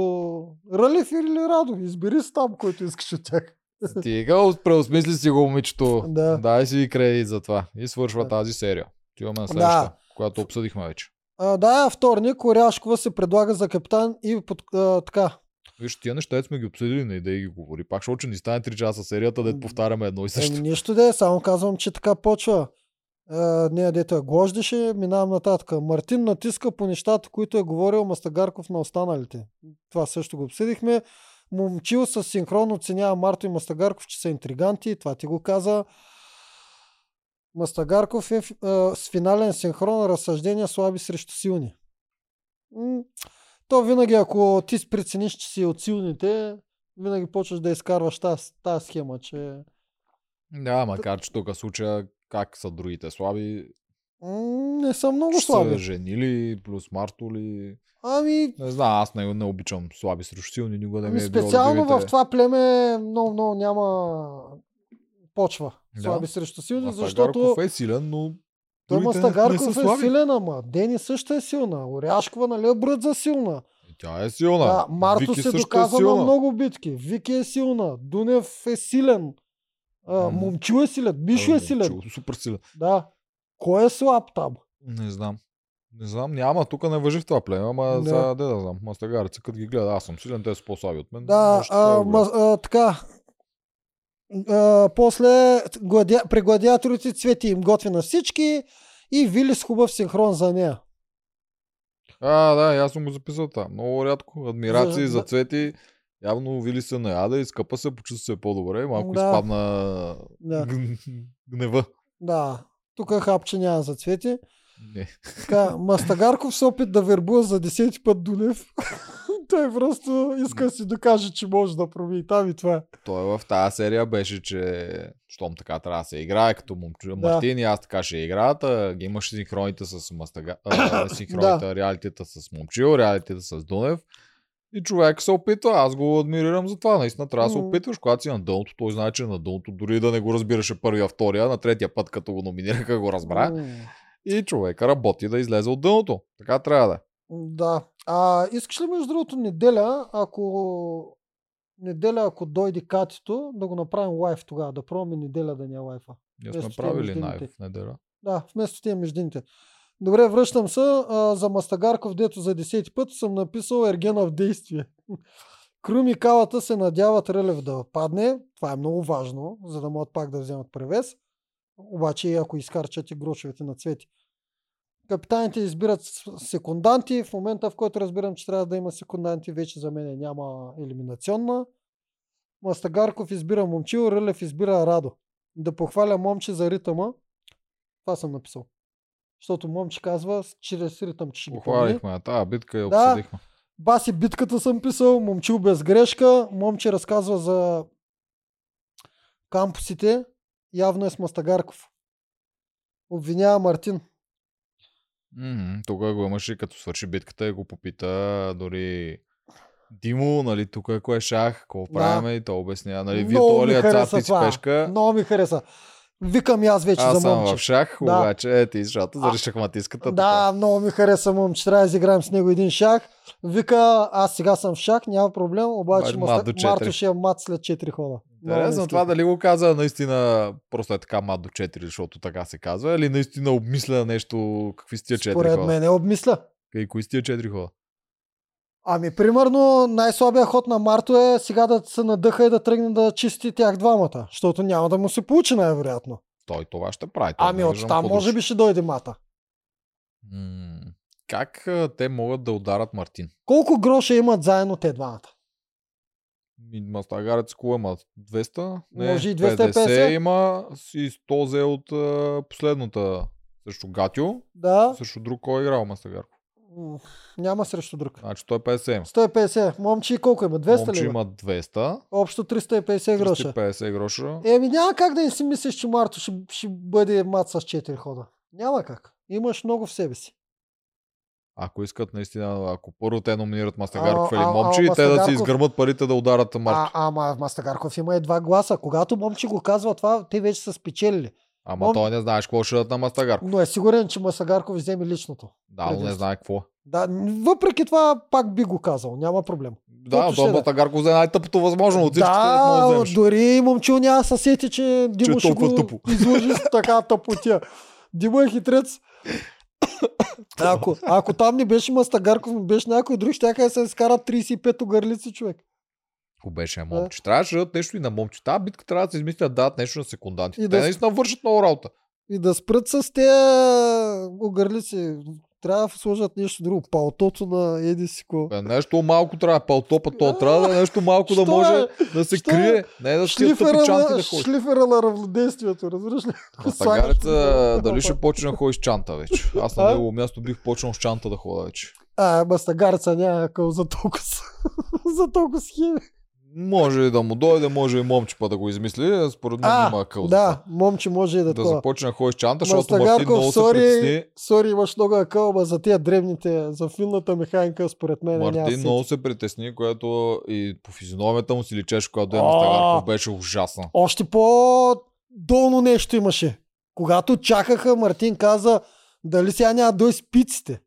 Ралев или Радо. Избери си там, който искаш от тях. Стига, преосмисли си го, момичето. Да. Дай си кредит за това. И свършва Да. тази серия. Отиваме на Да. следващата, която обсъдихме вече. А, да, вторник Оряшкова се предлага за капитан и под, а, така, Виж, тия неща сме ги обсъдили, не да ги говори. Пак, защото ни стане 3 часа серията, да повтаряме едно и също. Еми, нищо да е, само казвам, че така почва. А, не, дето я глождеше, минавам нататък. Мартин натиска по нещата, които е говорил Мастагарков на останалите. Това също го обсъдихме. Момчил с синхрон оценява Марто и Мастагарков, че са интриганти. Това ти го каза. Мастагарков е а, с финален синхрон разсъждения слаби срещу силни. М, То винаги, ако ти прецениш, че си от силните, винаги почваш да изкарваш тази, тази схема, че Да, макар че тук случая как са другите слаби, не са много че са слаби. женили, плюс Марто ли. Ами, Не знам, аз не, не обичам слаби срещу силни, никога не ми ами е специално в това племе много, много няма почва. Да. Слаби срещу силни, Мастагарков защото е силен, но не са е силен, ама Дени също е силна. Оряшкова, нали, е за силна. Тя е силна. Да, Марто Вики се доказва е на много битки. Вики е силна. Дунев е силен. А. Момчил е силен. Мишо е силен. Момчил, Супер силен. Да. Кой е слаб там? Не знам. Не знам, няма, тук не въжи в това племе, ама Да. сега де да знам. Мастагарци, като ги гледа, аз съм силен, те са по-слаби от мен. Да, а, ма, а, така. А, после глади... при гладиаторите цвети им готви на всички и Вили с хубав синхрон за нея. А, да, аз съм го записал там. Много рядко. Адмирации За- за, цвети. Явно Вили се наяда, изкъпа се, почувства се по-добре. Малко Да. изпадна Да. гнева. Да. Тук хапче няма за цвети. Не. Така, Мастагарков се опит да вербува за десети път Дунев. Той просто иска да си докаже, че може да проби там и това. е. Той в тази серия беше, че щом така трябва да се играе, като момче Да. Мартин и аз така ще играят, а ги имаш синхроните с Мастага... а, синхроните, реалитета с Момчил, реалитета с Дунев. И човек се опитва, аз го адмирирам за това. Наистина трябва да се опитваш, когато си на дъното, той знае, че е на дъното, дори да не го разбираше първия, втория, на третия път, като го номинираха, го разбра. И човека работи да излезе от дъното. Така трябва да е. Да. А, искаш ли между другото неделя, ако неделя, ако дойде катито, да го направим лайф тогава, да пробваме неделя да не е лайфа. Ние сме правили тия най междинните. в неделя. Да, вместо тия междините. Добре, връщам се. А, за Мастагарков, дето за десети път съм написал Ергена в действие. Крум и Калата се надяват Рълев да падне. Това е много важно, за да могат пак да вземат превес. Обаче и ако изкарчат и грошовете на цвети. Капитаните избират секунданти. В момента, в който разбирам, че трябва да има секунданти, вече за мен няма елиминационна. Мастагарков избира Момчил, Рълев избира Радо. Да похваля момче за ритъма. Това съм написал. Защото момче казва, чрез ритъм, че ще ги. Похвалихме я тази битка и Да. обсъдихме. Баси битката съм писал, момчил без грешка. Момче разказва за кампусите. Явно е с Мастагарков. Обвинява Мартин. Мгм, Тук го имаше като свърши битката и го попита дори Димо, нали, тук ако е шах, какво Да. правиме и то обяснява, нали, вие ми ли е с това. пешка, Много ми хареса. Викам и аз вече аз за момче. в шах, Да. обаче е ти, защото А, заради шахматистката. Да, много ми хареса момче. Трябва да изиграем с него един шах. Вика, аз сега съм в шах, няма проблем, обаче мат четири. Марто ще е мат след 4 хода. Ми Интересно това скефи. дали го каза наистина просто е така мат до 4, защото така се казва, или наистина обмисля нещо, какви сте 4 Според хода? мен е обмисля. Кай, кои сте 4 хода? Ами, примерно, най-слабия ход на Марто е сега да се надъха и да тръгне да чисти тях двамата, защото няма да му се получи най-вероятно. Той това ще прави. той Ами, не от там може би ще дойде мата. М, Как те могат да ударат Мартин? Колко гроша имат заедно те двамата? Мастагарец кое има? 200? Не, Може и 250. има и 100 взе от а, последната срещу Гатио. Да, Срещу друг кой е играл Мастагарков? няма срещу друг. Значи 150 има. 150. Момчи колко има? 200 Момче ли има 200. Общо 350 гроша. 350 гроша. Еми няма как да не си мислиш, че Марто ще, ще бъде мат с 4 хода. Няма как. Имаш много в себе си. Ако искат наистина, ако първо те номинират Мастагарков А, или а, а, и те да си Мастагарков- изгърмат парите да ударат А, Марто. ама Мастагарков има и два гласа. Когато момче го казва това, те вече са спечелили. Ама Мом- той не знаеш какво ще дадат на Мастагарков. Но е сигурен, че Масагарков вземе личното. Да, но не знае какво. е. Да, въпреки това пак би го казал. Няма проблем. Да, то е. Мастагарков взе най-тъпото възможно от всичките, да, да дори момчил няма се сети, че Димо Че е ще го тъпо. изложи с така тъпотия. Димо е хитрец. Ако, ако там не беше Мастагарков, не беше някой друг, ще да се изкарат 35 огърлици човек. Ако беше момче. Трябваше да дадат нещо и на момче. Тази битка трябва да се измисли да дадат нещо на секундантите. И Те да наистина вършат много работа. И да спрат с тези огърлици. Трябва да сложат нещо друго. Палтото на Еди си ко. Бе, нещо малко трябва. Палтопа, то трябва да е нещо малко да може е? да се Що крие. е? Не да Шлифера, тъпи чанти да ходи. шлифера на равнодействието, разбираш ли? Слагаш- дали ще почне да с чанта вече. Аз на А? негово място бих почнал с чанта да хода вече. А, мастагарца няма къл за толкова. за толкова схеми. Може и да му дойде, може и момче па да го измисли. Според мен А, има къл. да, момче може и да. Да това. започне да ходи с чанта, защото Мартин много се притесни. сори, сори, имаш много акъл, ама за тия древните, за филната механика, според мен Мартин много се притесни, което и по физиономията му си личеше, когато е А! Мастагарков, беше ужасно. Още по-долно нещо имаше. Когато чакаха, Мартин каза, дали сега няма дой спиците.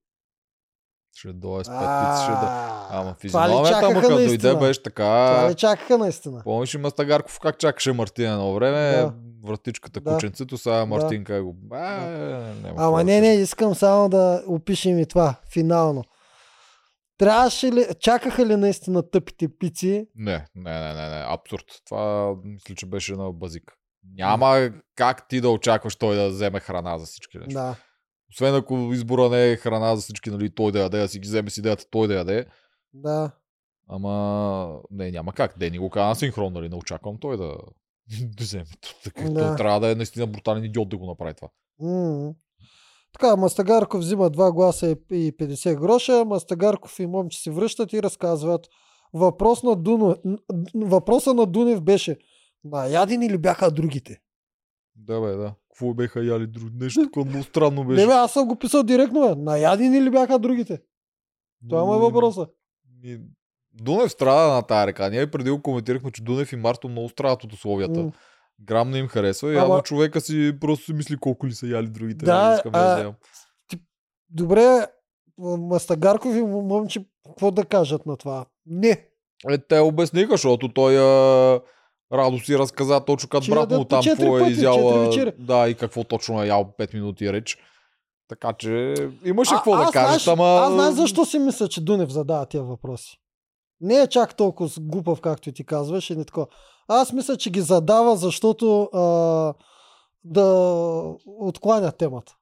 Ще дойде с петици, ще да... Ама това ли физиономията му като дойде беше Това така. ли чакаха наистина? Помниш и Мастагарков как чакаше Мартин едно време, Да. вратичката, Да. кученцето, сега Мартин как го... А, няма какво Ама да не, не, искам само да опишем и това, финално. Трябваше ли, чакаха ли наистина тъпите пици? Не, не, не, не, не, абсурд. Това мисля, че беше на базик. Няма как ти да очакваш той да вземе храна за всички нещо. Да. Освен ако избора не е храна за всички, нали, той да яде, да си ги вземе с идеята той да яде. Да. Ама не, няма как. Дени го каза на синхрон, нали, не очаквам той да, да вземе. Така, Да. Той трябва да е наистина брутален идиот да го направи това. М. Така, Мастагарков взима 2 гласа и и 50 гроша. Мастагарков и момче се връщат и разказват. Въпрос на Дуно... Въпроса на Дунев беше наядени ли бяха другите? Да, бе, да. Какво беха яли друг? Нещо такова много странно беше. Не бе, аз съм го писал директно, бе. Наядени ли бяха другите? Това му е въпроса. Ми, Дунев страда на тая река. Ние преди го коментирахме, че Дунев и Марто много страдат от условията. М. Грам не им харесва и Ама- явно човека си просто си мисли колко ли са яли другите. Да, нали, искам да а- вземам. Добре, Мастагарков и момче, какво да кажат на това? Не. Е, те обясниха, защото той а, Радо си разказа точно като брат му там какво е изял. Да, и какво точно е ял 5 минути реч. Така че имаше А- какво да кажеш, ама... Аз знаеш защо си мисля, че Дунев задава тия въпроси. Не е чак толкова глупав, както ти казваш, и не такова. Аз мисля, че ги задава, защото а, да откланя темата.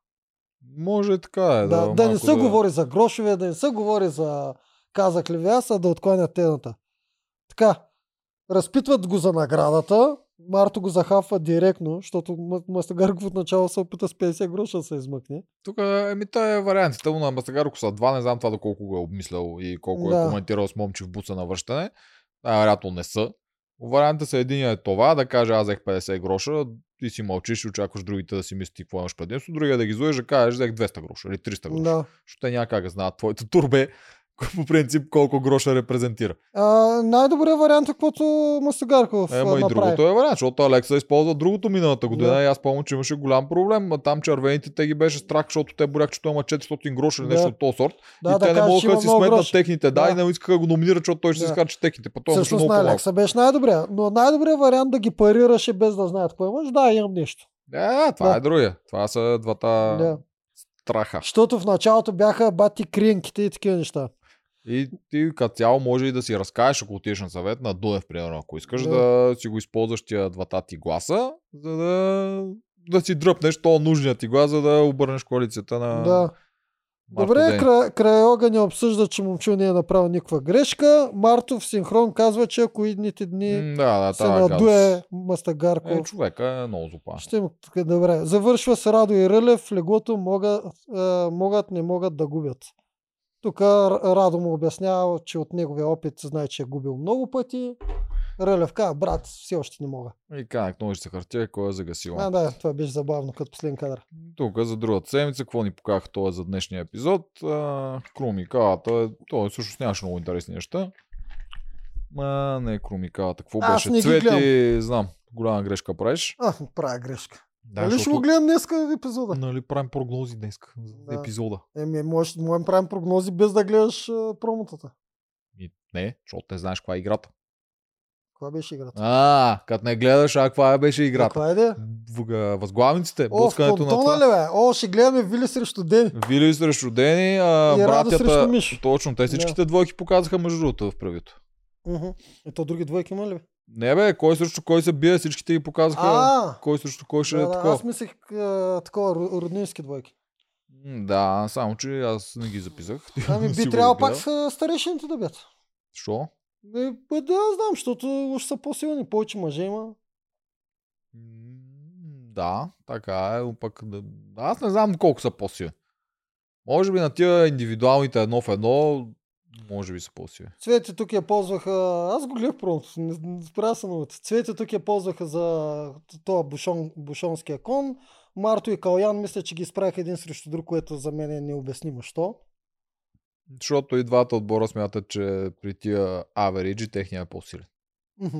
Може така е. Да, да, да не се говори за грошове, да не се говори за казах ли ви аз, а да откланя темата. Така, разпитват го за наградата, Марто го захапва директно, защото Мастагарков от начало се опита с 50 гроша да се измъкне. Тук, еми, е вариантите му на Мастагарко са два, не знам това доколко го е обмислял и колко Да. е коментирал с момче в буца на връщане. А, вероятно не са. Вариантите са един е това, да каже аз взех 50 гроша, ти си мълчиш и очакваш другите да си мислят ти какво имаш предимство, другия да ги злуеш да кажеш взех 200 гроша или 300 гроша. Да. Защото те няма как да знаят твоето турбе, по принцип колко гроша репрезентира. А, най-добрият вариант е каквото Мастагарков Ема а, и направи. другото е вариант, защото Алекса използва другото миналата година Да. и аз помня, че имаше голям проблем. А там червените те ги беше страх, защото те борях, че той има 400 гроша или Да. нещо от този сорт. Да, и да те не могат да си сметнат техните. Да, Да. и не искаха да го номинират, защото той ще Да. си изкарчи техните. Па той Всъщност на. Алекса беше най-добрия. Но най-добрият вариант да ги парираше без да знаят какво имаш. Да, имам нещо. Да, това Да. е другия. Това са двата Да. страха. Защото в началото бяха бати криенките и такива неща. И ти като цяло може и да си разкажеш, ако отидеш на съвет на Дунев, примерно, ако искаш Да. да, си го използваш тия двата ти гласа, за да, да си дръпнеш то нужния ти глас, за да обърнеш коалицията на Да. Марко Добре, Дени. край, край огъня обсъжда, че момчу не е направил никаква грешка. Марто в синхрон казва, че ако идните дни М, Да, да, се надуе Мастагарков. Е, човека е много злопа. Ще му така, добре. Завършва с Радо и Рълев. В леглото могат, е, могат, не могат да губят. Тук Радо му обяснява, че от неговия опит знае, че е губил много пъти. Рълев казва, брат, все още не мога. И канак ножи се хартия, кой е загасил. А, да, това беше забавно, като последен кадър. Тук за другата седмица, какво ни покаха това за днешния епизод? Крумикалата, той всъщност нямаше много интересни неща. Ма, не Крумикалата, какво беше? Цвети, знам, голяма грешка правиш. А, правя грешка. Да, нали ще го гледам днеска епизода? Нали правим прогнози днес за Да. епизода. Еми, може, можем да правим прогнози без да гледаш а, промотата. И не, защото не знаеш каква е играта. Каква беше играта? А, като не гледаш, а каква беше играта? Каква е де? Възглавниците, О, в блъскането на това. ли бе? О, ще гледаме Вили срещу Дени. Вили срещу Дени, а, И братята... срещу Мишо. Точно, те всичките двойки показаха между другото в превюто. Мгм. И то други двойки има ли? Не бе, кой срещу кой се бие, всичките ги показаха. А, Кой срещу кой ще да, е да, такова. аз мислех а, такова ро- роднински двойки. М, Да, само че аз не ги записах. Ами би трябвало пак гледал. с старейшините да бят. Що? Е, бе, да, знам, защото още са по-силни, повече мъже има. М, Да, така е, но пък да... аз не знам колко са по-силни. Може би на тия индивидуалните едно в едно, може би са по-силни. Цвети тук я ползваха, аз го гледах промото, не, спря се. Цвети тук я ползваха за това бушон, бушонския кон. Марто и Калян мисля, че ги изправиха един срещу друг, което за мен е необяснимо. Що? Защото и двата отбора смятат, че при тия авериджи техния е по-силен.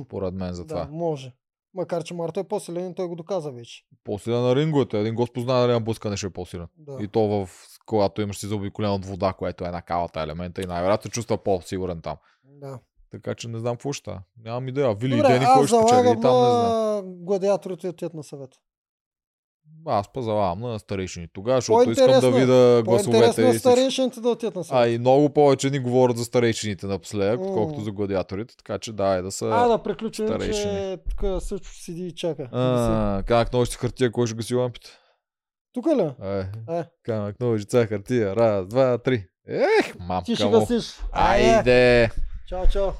Поред мен за това. Да, може. Макар, че Марто е по-силен и той го доказа вече. По-силен на ринговете. Един господ знае дали на блъскане ще е по-силен. Да. И то в когато имаш си заобиколен от вода, което е на калата елемента и най-вероятно чувства по-сигурен там. да. Така че не знам какво ще. Нямам идея. Вили и Добре, Дени кой аз ще печели и там не знам. на гладиаторите отиват на съвет. Аз позававам на старейшини тогава, защото искам да видя гласовете. е И старейшините да отидат на съвет. а и много повече ни говорят за старейшините напоследък, отколкото за гладиаторите, така че да, е да са... А, да приключим, старейшини. че тук също седи и чака. А, как нощи хартия, кой ще гаси лампите? Тук ли? Е, Е, камък, ножица, хартия. Раз, два, три. Ех, мамка ти ще му. гасиш. Айде. Айде! Чао, чао.